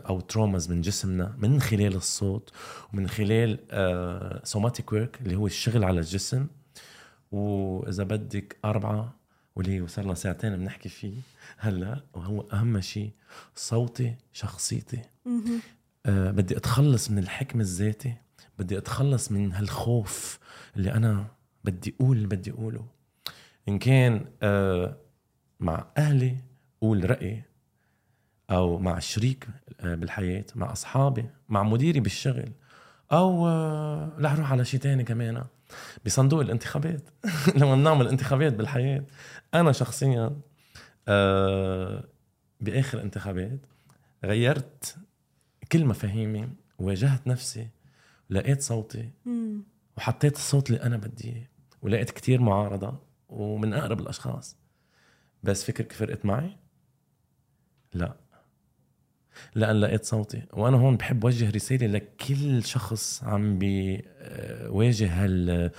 أو traumas من جسمنا من خلال الصوت ومن خلال somatic work اللي هو الشغل على الجسم. وإذا بدك أربعة واللي وصلنا ساعتين بنحكي فيه هلأ وهو أهم شيء صوتي شخصيتي. أه بدي أتخلص من الحكم الذاتي بدي أتخلص من هالخوف اللي أنا بدي أقول اللي بدي أقوله. إن كان أه مع أهلي قول رأيي. أو مع شريك آه، بالحياة مع أصحابي مع مديري بالشغل أو آه، رح أروح على شيء تاني كمان. بصندوق الانتخابات. لما بنعمل انتخابات بالحياة أنا شخصيا آه، بآخر انتخابات غيرت كل مفاهيمي واجهت نفسي لقيت صوتي وحطيت الصوت اللي أنا بدي إياه ولقيت كتير معارضة ومن أقرب الأشخاص. بس فكرك فرقت معي؟ لا. لأن لقيت صوتي. وأنا هون بحب وجه رسالة لكل شخص عم بيواجه هال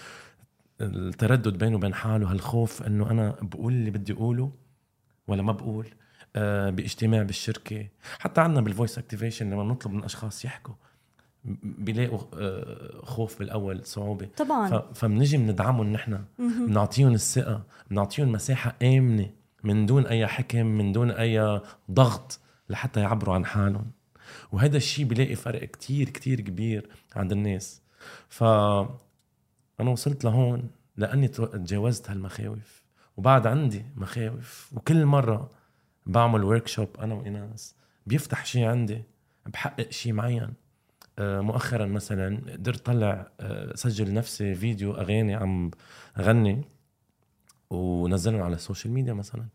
التردد بينه وبين حاله هالخوف إنه أنا بقول اللي بدي أقوله ولا ما بقول آه باجتماع بالشركة. حتى عندنا بال voice activation لما نطلب من أشخاص يحكوا بيلاقوا آه خوف بالأول صعوبة. طبعا. فبنجي بندعمهم نحن. بنعطيهم الثقة. بنعطيهم مساحة آمنة من دون أي حكم من دون أي ضغط. لحتى يعبروا عن حالهم. وهذا الشيء بيلاقي فرق كتير كتير كبير عند الناس. ف أنا وصلت لهون لأني تجاوزت هالمخاوف. وبعد عندي مخاوف. وكل مرة بعمل ورك شوب أنا وايناس بيفتح شيء عندي بحقق شيء معين. آه، مؤخرا مثلا قدرت طلع آه، سجل نفسي فيديو أغاني عم غني. ونزلهم على ال social media مثلا.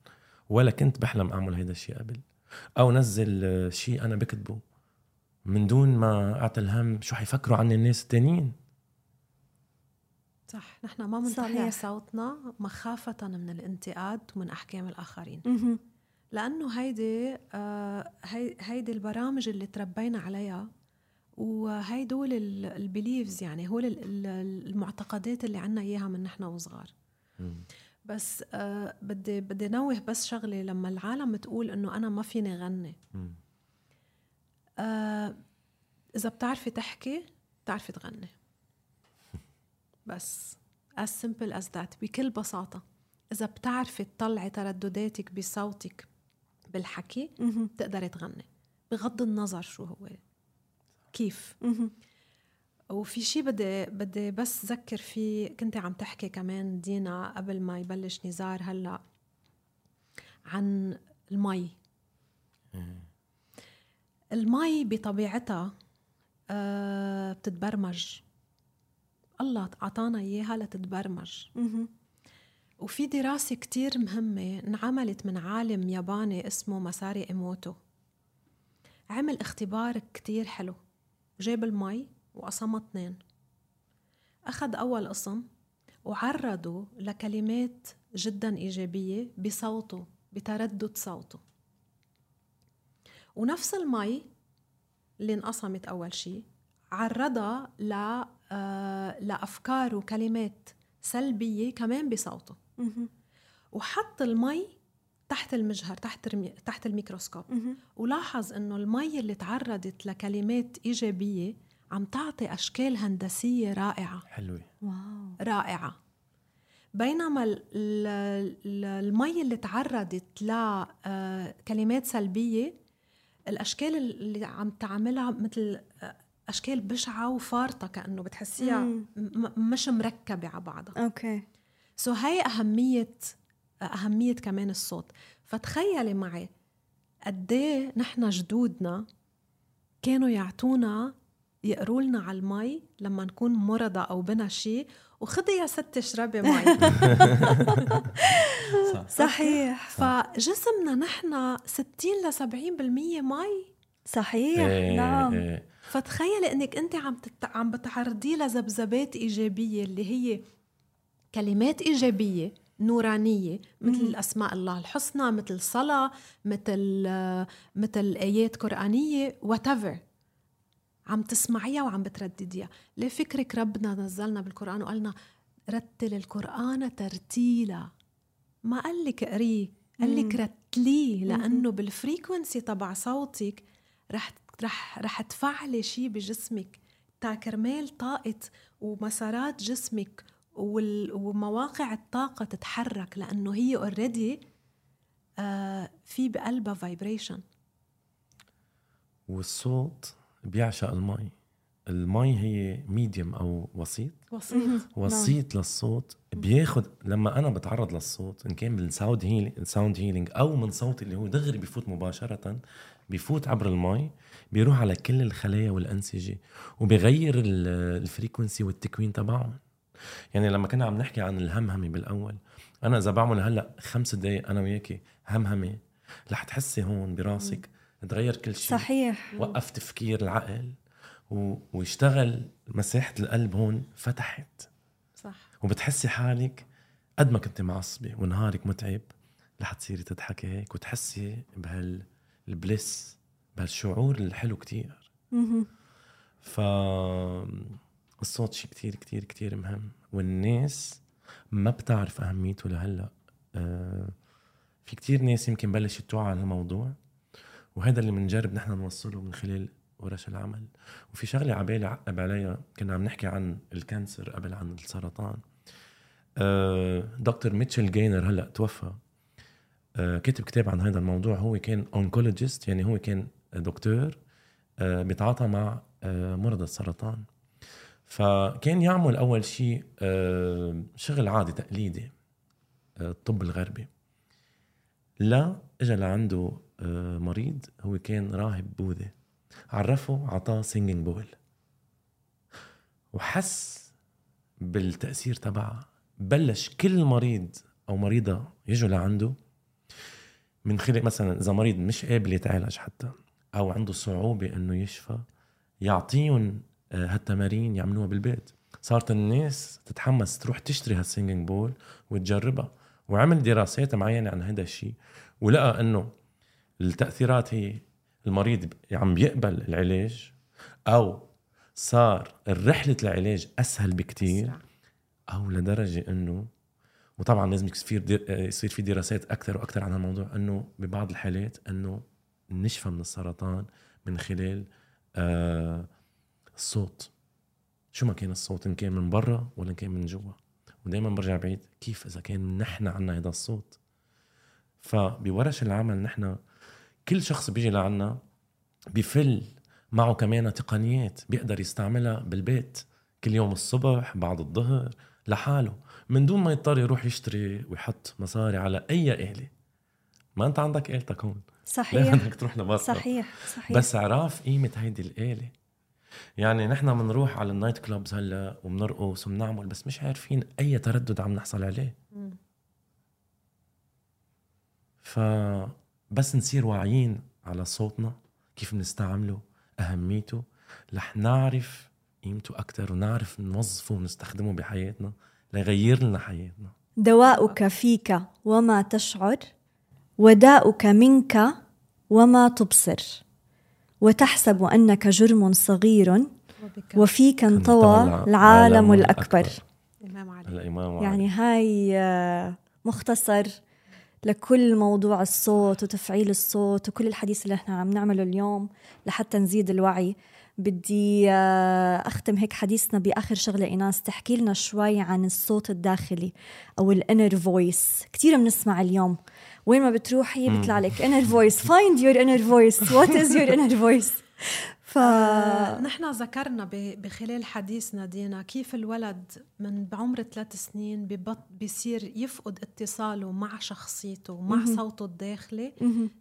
ولا كنت بحلم أعمل هيدا الشيء قبل. أو نزل آه، شيء أنا بكتبه. من دون ما أعطي الهم شو حيفكروا عني الناس التانيين. صح نحن ما بنطلع صوتنا مخافة من الانتقاد ومن أحكام الآخرين. لأنه هيدي آه هي هيدي البرامج اللي تربينا عليها وهيدول البيليفز يعني هول المعتقدات اللي عنا إياها من نحن وصغار. بس آه بدي بدي نوه بس شغلة لما العالم تقول إنه أنا ما فيني غني. آه إذا بتعرفي تحكي بتعرفي تغني. بس as simple as that بكل بساطة. إذا بتعرفي تطلعي تردداتك بصوتك بالحكي بتقدري تغني. بغض النظر شو هو. كيف. وفي شيء بدي بدي بس ذكر فيه كنت عم تحكي كمان دينا قبل ما يبلش نزار هلأ عن المي. المي بطبيعتها آه بتتبرمج. الله أعطانا إياها لتتبرمج. وفي دراسة كتير مهمة انعملت من عالم ياباني اسمه مساري إيموتو عمل اختبار كتير حلو. جاب المي وقسمها اثنين. أخذ أول قسم وعرضه لكلمات جدا إيجابية بصوته بتردد صوته. ونفس المي اللي انقسمت أول شيء عرضها ل آه لأفكار وكلمات سلبية كمان بصوته. وحط المي تحت المجهر تحت تحت الميكروسكوب. ولاحظ إنه المي اللي تعرضت لكلمات إيجابية عم تعطي أشكال هندسية رائعة. حلوة. wow. رائعة. بينما المي اللي تعرضت لكلمات آه، سلبية الأشكال اللي عم تعملها مثل آه، أشكال بشعة وفارطة كأنه بتحسيها مش مركبة على بعضها. okay. so هي أهمية أهمية كمان الصوت. فتخيلي معي قد إيه نحن جدودنا كانوا يعطونا يقروا لنا على المي لما نكون مرضى أو بنا شيء وخدي يا ستي اشربي مي. صحيح. فجسمنا نحن 60 ل 70% مي. صحيح. إيه نعم. إيه. فتخيلي إنك أنت عم تت... عم بتعرضيه لذبذبات إيجابية اللي هي كلمات إيجابية نورانية مثل مم. اسماء الله الحسنى مثل صلاة مثل مثل آيات قرآنية وأنت عم تسمعيها وعم بتردديها. ليه فكرك ربنا نزلنا بالقرآن وقالنا رتل القرآن ترتيلا؟ ما قال لك قريه قال لك رتليه لأنه بال frequency تبع صوتك رح رح رح تفعلي شيء بجسمك. تا كرمال طاقة ومسارات جسمك ومواقع الطاقة تتحرك لأنه هي already آه في بقلبها vibration والصوت بيعشق المي. المي هي medium أو وسيط. وسيط. وسيط للصوت. بياخد لما أنا بتعرض للصوت إن كان بال sound healing sound healing أو من صوتي اللي هو دغري بفوت مباشرة بيفوت عبر المي بيروح على كل الخلايا والأنسجة وبيغير ال frequency والتكوين تبعهم. يعني لما كنا عم نحكي عن الهمهمة بالأول أنا إذا بعمل هلأ خمس دقائق أنا وياكي همهمة رح تحسي هون براسك تغير كل شيء صحيح. وقف تفكير العقل و... واشتغل مساحة القلب هون فتحت. صح. وبتحسي حالك قد ما كنت معصبه ونهارك متعب رح تصيري تضحكي هيك وتحسي بهالبلس بهالشعور الحلو كتير. ف الصوت شيء كتير كتير كتير مهم. والناس ما بتعرف أهميته لهلأ. آه، في كتير ناس يمكن بلشت توعى على الموضوع وهذا اللي بنجرب نحن نوصله من خلال ورش العمل. وفي شغلة عبالي عقب عليها كنا عم نحكي عن الكانسر قبل عن السرطان. آه، دكتور ميتشل جينور هلأ توفى. آه، كتب كتاب عن هذا الموضوع. هو كان oncologist يعني هو كان دكتور آه، بيتعاطى مع مرضى السرطان. فكان يعمل أول شيء شغل عادي تقليدي الطب الغربي. لا اجى لعنده مريض هو كان راهب بوذي عرفه عطاه singing bowl وحس بالتأثير تبعها بلش كل مريض أو مريضة يجوا لعنده من خلال مثلا إذا مريض مش قابل يتعالج حتى أو عنده صعوبة إنه يشفى يعطيهم آه، هالتمارين يعملوها بالبيت. صارت الناس تتحمس تروح تشتري هالسينجينج بول وتجربها. وعمل دراسات معينة عن هذا الشيء. ولقى إنه التأثيرات هي المريض عم بيقبل العلاج أو صار رحلة العلاج أسهل بكتير. أو لدرجة انه وطبعا لازم يصير دي- يصير في دراسات أكثر وأكثر عن الموضوع إنه ببعض الحالات إنه نشفى من السرطان من خلال آه الصوت. شو ما كان الصوت إن كان من برا ولا إن كان من جوا. ودائما برجع بعيد كيف إذا كان نحن عنا هذا الصوت؟ فبورش العمل نحن كل شخص بيجي لعنا بفل معه كمان تقنيات بيقدر يستعملها بالبيت. كل يوم الصبح بعد الظهر لحاله. من دون ما يضطر يروح يشتري ويحط مصاري على أي آلة. ما أنت عندك آلتك هون صحيح. بدك تروح لبرا صحيح صحيح. بس عراف قيمة هيدي الآلة. يعني نحن بنروح على النايت كلوبز هلأ وبنرقص وبنعمل بس مش عارفين أي تردد عم نحصل عليه. مم. فبس نصير واعيين على صوتنا كيف بنستعمله أهميته. رح نعرف قيمته أكتر ونعرف نوظفه ونستخدمه بحياتنا ليغير لنا حياتنا. دواؤك فيك وما تشعر وداؤك منك وما تبصر. وتحسب أنك جرم صغير وفيك انطوى العالم الأكبر. إمام علي. الإمام علي. يعني هاي آه، مختصر لكل موضوع الصوت وتفعيل الصوت وكل الحديث اللي إحنا عم نعمله اليوم لحتى نزيد الوعي. بدي آه، أختم هيك حديثنا بآخر شغلة ايناس تحكي لنا شوي عن الصوت الداخلي أو ال inner voice كثير بنسمع اليوم. وين ما بتروحي بيطلع لك inner voice, find your inner voice, what is your inner voice ف آه، نحن ذكرنا بخلال حديثنا دينا كيف الولد من بعمر ثلاث سنين ببط بيصير يفقد اتصاله مع شخصيته ومع مهم. صوته الداخلي.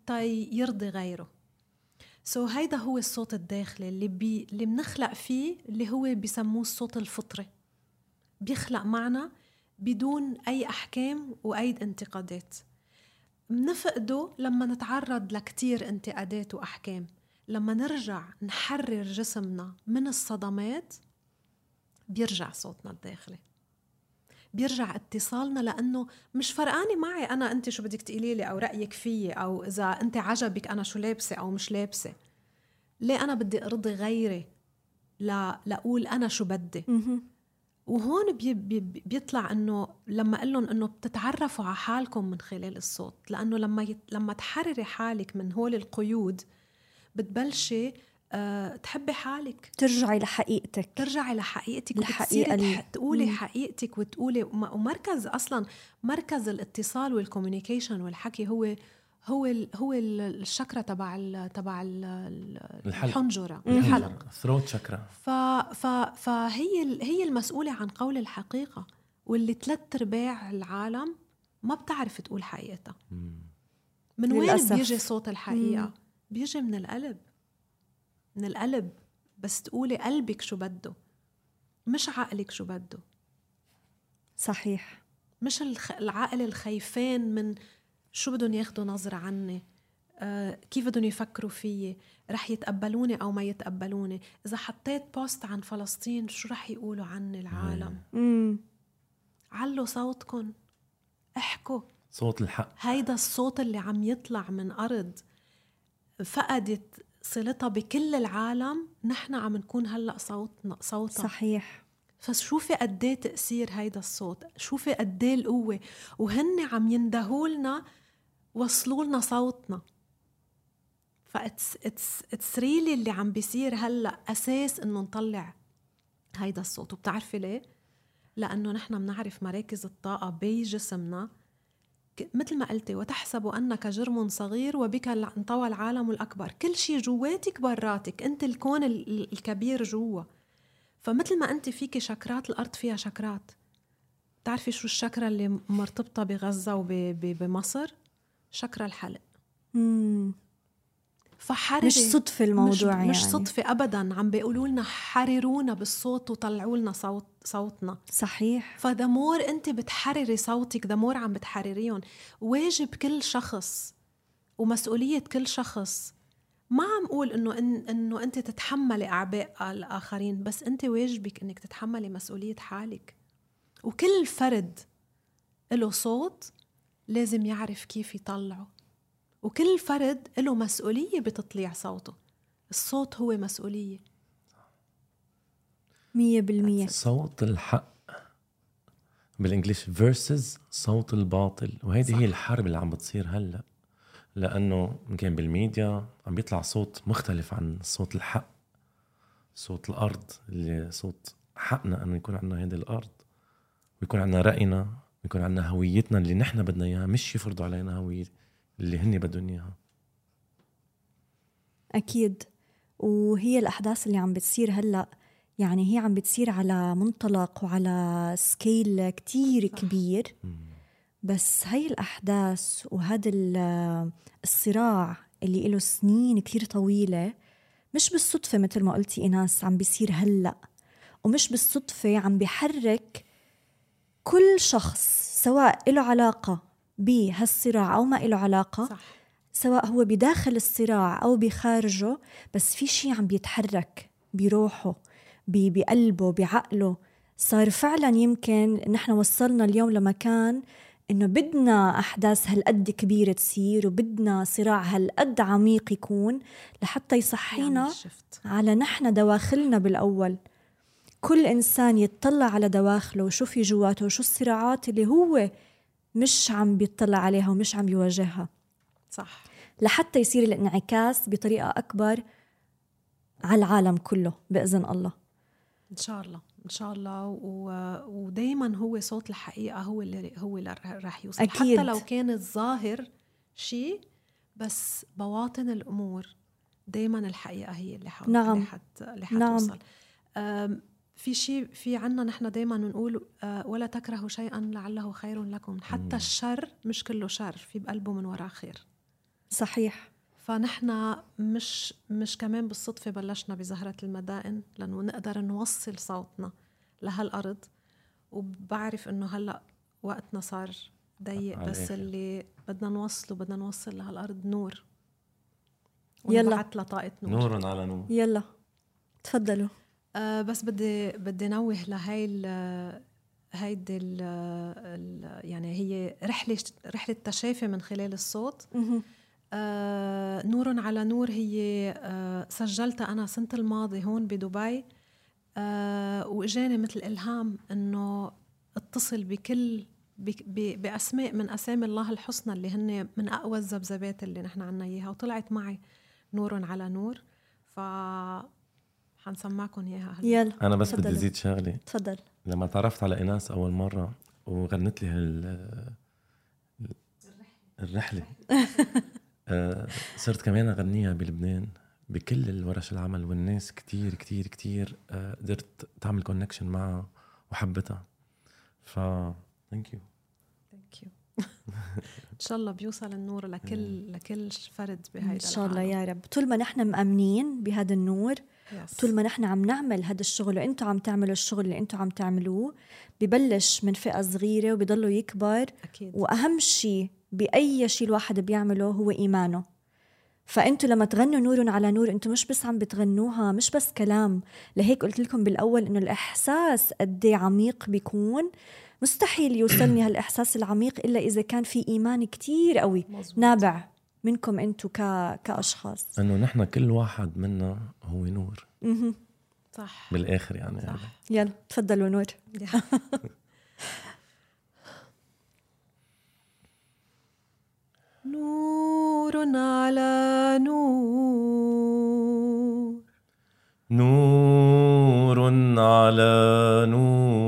تيرضي غيره so هيدا هو الصوت الداخلي اللي بي اللي بنخلق فيه اللي هو بسموه الصوت الفطري بيخلق معنا بدون أي أحكام وأي انتقادات بنفقده لما نتعرض لكتير انتقادات وأحكام لما نرجع نحرر جسمنا من الصدمات بيرجع صوتنا الداخلي. بيرجع اتصالنا لأنه مش فرقانه معي أنا أنت شو بدك تقولي لي؟ أو رأيك فيي؟ أو إذا أنت عجبك أنا شو لابسة؟ أو مش لابسة. ليه أنا بدي أرضي غيري لا لأقول أنا شو بدي. وهون بي بي بيطلع إنه لما أقول لهم إنه بتتعرفوا على حالكم من خلال الصوت لأنه لما يت لما تحرري حالك من هول القيود بتبلشي أه تحبي حالك ترجعي لحقيقتك ترجعي لحقيقتك اللي- تح- تقولي مم. حقيقتك وتقولي وم- ومركز أصلا مركز الاتصال والكوميونيكيشن والحكي هو هو ال هو ال- الشكرة تبع ال تبع ال الحلق. الحنجرة الحلق ثروت شكرا ف ف فهي ال- هي المسؤولة عن قول الحقيقة واللي ثلاث ارباع العالم ما بتعرف تقول حقيقتها من وين للأسف. بيجي صوت الحقيقة؟ مم. بيجي من القلب من القلب. بس تقولي قلبك شو بده مش عقلك شو بده. صحيح. مش الخ... العقل الخيفان من شو بدهم ياخدوا نظرة عني آه، كيف بدهم يفكروا فيي رح يتقبلوني أو ما يتقبلوني. إذا حطيت بوست عن فلسطين شو رح يقولوا عني العالم؟ امم علوا صوتكم احكوا. صوت الحق. هيدا الصوت اللي عم يطلع من أرض. فقدت صلتها بكل العالم نحن عم نكون هلأ صوتنا صوتها. صحيح. فشوفي قد إيه تأثير هيدا الصوت شوفي قد إيه القوة وهن عم يندهوا لنا وصلوا لنا صوتنا ف it's it's it's really اللي عم بيصير هلأ أساس إنه نطلع هيدا الصوت. وبتعرفي ليه؟ لأنه نحن بنعرف مراكز الطاقة بجسمنا مثل ما قلتي وتحسب أنك جرم صغير وبك انطوى العالم الأكبر. كل شيء جواتك براتك أنت الكون ال- ال- الكبير جوا. فمثل ما أنت فيكي شكرات الأرض فيها شكرات. بتعرفي شو الشكرة اللي مرتبطة بغزة وبمصر؟ شكرة الحلق. امم فحرري. مش صدفة الموضوع مش, يعني. مش صدفة أبدا. عم بيقولوا لنا حررونا بالصوت وطلعوا لنا صوت صوتنا. صحيح. ف the more أنت بتحرري صوتك the more عم بتحرريهم. واجب كل شخص ومسؤولية كل شخص. ما عم أقول إنه إن إنه أنت تتحملي أعباء الآخرين بس أنت واجبك إنك تتحملي مسؤولية حالك. وكل فرد له صوت لازم يعرف كيف يطلعه. وكل فرد له مسؤولية بتطليع صوته. الصوت هو مسؤولية. مية بالمية. صوت الحق بالإنجليش versus صوت الباطل. وهيدي هي الحرب اللي عم بتصير هلأ. لأنه يمكن بالميديا عم بيطلع صوت مختلف عن صوت الحق. صوت الأرض اللي صوت حقنا إنه يكون عندنا هيدي الأرض. ويكون عندنا رأينا ويكون عندنا هويتنا اللي نحن بدنا إياها. مش يفرضوا علينا هوية اللي هن بدهم إياها. أكيد. وهي الأحداث اللي عم بتصير هلأ يعني هي عم بتصير على منطلق وعلى سكيل كتير صح. كبير. بس هاي الأحداث وهذا ال- الصراع اللي له سنين كتير طويلة مش بالصدفة مثل ما قلتي إيناس عم بيصير هلأ. ومش بالصدفة عم بيحرك كل شخص سواء له علاقة بهالصراع أو ما له علاقة صح. سواء هو بداخل الصراع أو بخارجه بس في شيء عم بيتحرك بروحه بقلبه بعقله. صار فعلا يمكن نحن وصلنا اليوم لمكان إنه بدنا أحداث هالقد كبيرة تصير وبدنا صراع هالقد عميق يكون لحتى يصحينا shift. على نحن دواخلنا بالأول. كل إنسان يتطلع على دواخله وشو في جواته وشو الصراعات اللي هو مش عم بيطلع عليها ومش عم بيواجهها صح لحتى يصير الانعكاس بطريقة أكبر على العالم كله بإذن الله إن شاء الله إن شاء الله و... ودائما هو صوت الحقيقة هو اللي هو اللي رح يوصل أكيد. حتى لو كان الظاهر شيء بس بواطن الأمور دائما الحقيقة هي اللي حو... نعم. اللي, حت... اللي نعم. حتوصل أم، في شيء في عنا نحن دائما بنقول آه، ولا تكرهوا شيئا لعله خير لكم. حتى الشر مش كله شر في بقلبه من وراه خير. صحيح. فنحن مش مش كمان بالصدفة بلشنا بزهرة المدائن لأنه نقدر نوصل صوتنا لهالأرض. وبعرف إنه هلأ وقتنا صار ضيق بس. اللي بدنا نوصله بدنا نوصل لهالأرض نور. يلا. لها نور, نور. نور على نور. يلا. تفضلوا. آه بس بدي بدي نوه لهي ال هيدي ال ال يعني هي رحلة رحلة تشافي من خلال الصوت. آه نور على نور هي آه سجلتها أنا سنة الماضي هون بدبي. آه وإجاني مثل إلهام إنه اتصل بكل بك- ب- بأسماء من أسامي الله الحسنى اللي هن من أقوى الذبذبات اللي نحن عنا إياها. وطلعت معي نور على نور. ف حنسمعكم إياها. هلا. يلا أنا بس بدي تفضلوا. زيد شغله تفضل. لما تعرفت على ايناس أول مرة وغنت لي هال الرحلة. آه، صرت كمان أغنيها بلبنان بكل الورش العمل والناس كتير كتير كتير آه، قدرت تعمل connection معها وحبتها. ف thank you thank you إن شاء الله بيوصل النور لكل لكل فرد بهيدا إن شاء الله يا رب. طول ما نحن مأمنين بهذا النور yes. طول ما نحن عم نعمل هذا الشغل وأنتم عم تعملوا الشغل اللي أنتم عم تعملوه ببلش من فئة صغيرة وبيضلوا يكبر. أكيد. وأهم شيء بأي شيء الواحد بيعمله هو إيمانه. فانتوا لما تغنوا نور على نور أنتوا مش بس عم بتغنوها مش بس كلام. لهيك قلت لكم بالأول إنه الإحساس قد إيه عميق بيكون. مستحيل يوصلني هالإحساس العميق إلا إذا كان في إيمان كتير قوي. مزبوط. نابع. منكم أنتوا ك... كأشخاص. إنه نحن كل واحد منا هو نور. مهم. صح. بالآخر يعني صح. يلا تفضلوا نور. نور على نور. نور على نور.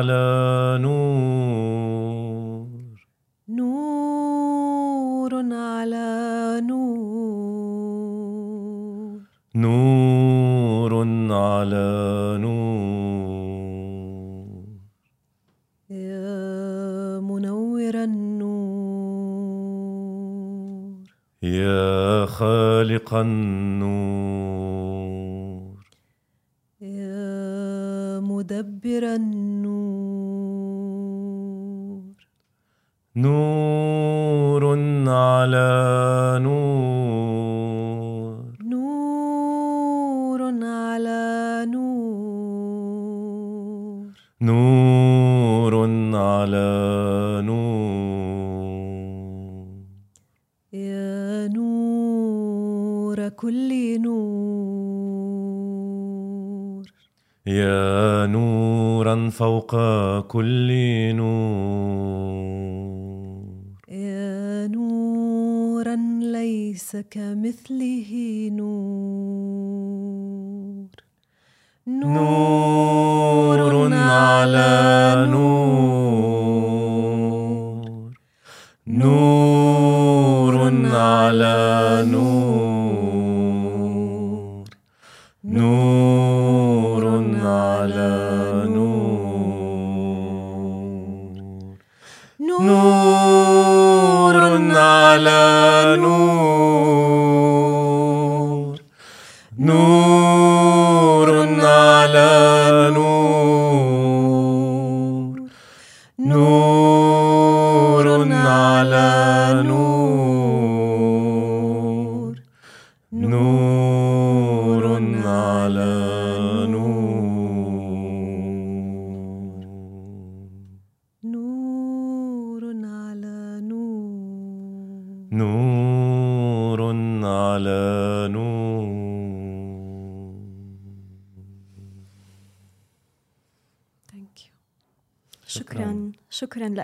على نور. نور على نور. نور على نور. يا منور النور. يا خالق النور. يا مدبر النور نور على نور. نور على نور. نور على نور. يا نور كل نور. يا نورا فوق كل نور. ليس كمثله نور. نور على نور. نور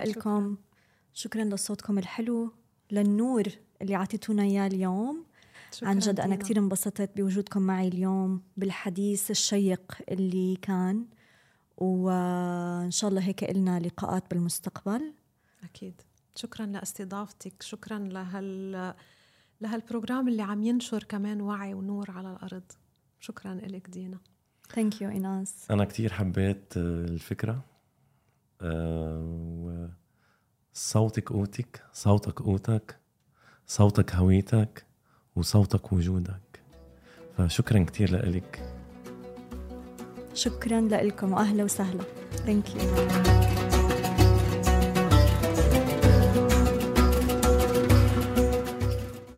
لكم. شكرا لصوتكم الحلو للنور اللي عطيتونا إياه اليوم. عن جد أنا كثير انبسطت بوجودكم معي اليوم بالحديث الشيق اللي كان. وإن شاء الله هيك إلنا لقاءات بالمستقبل. أكيد. شكرا لأستضافتك. شكرا لهال لهال program اللي عم ينشر كمان وعي ونور على الأرض. شكرا لك دينا. thank you إيناس. أنا كتير حبيت الفكرة. آه، صوتك قوتك صوتك قوتك صوتك هويتك وصوتك وجودك. فشكرا كتير لإلك. شكرا لكم واهلا وسهلا. ثانك يو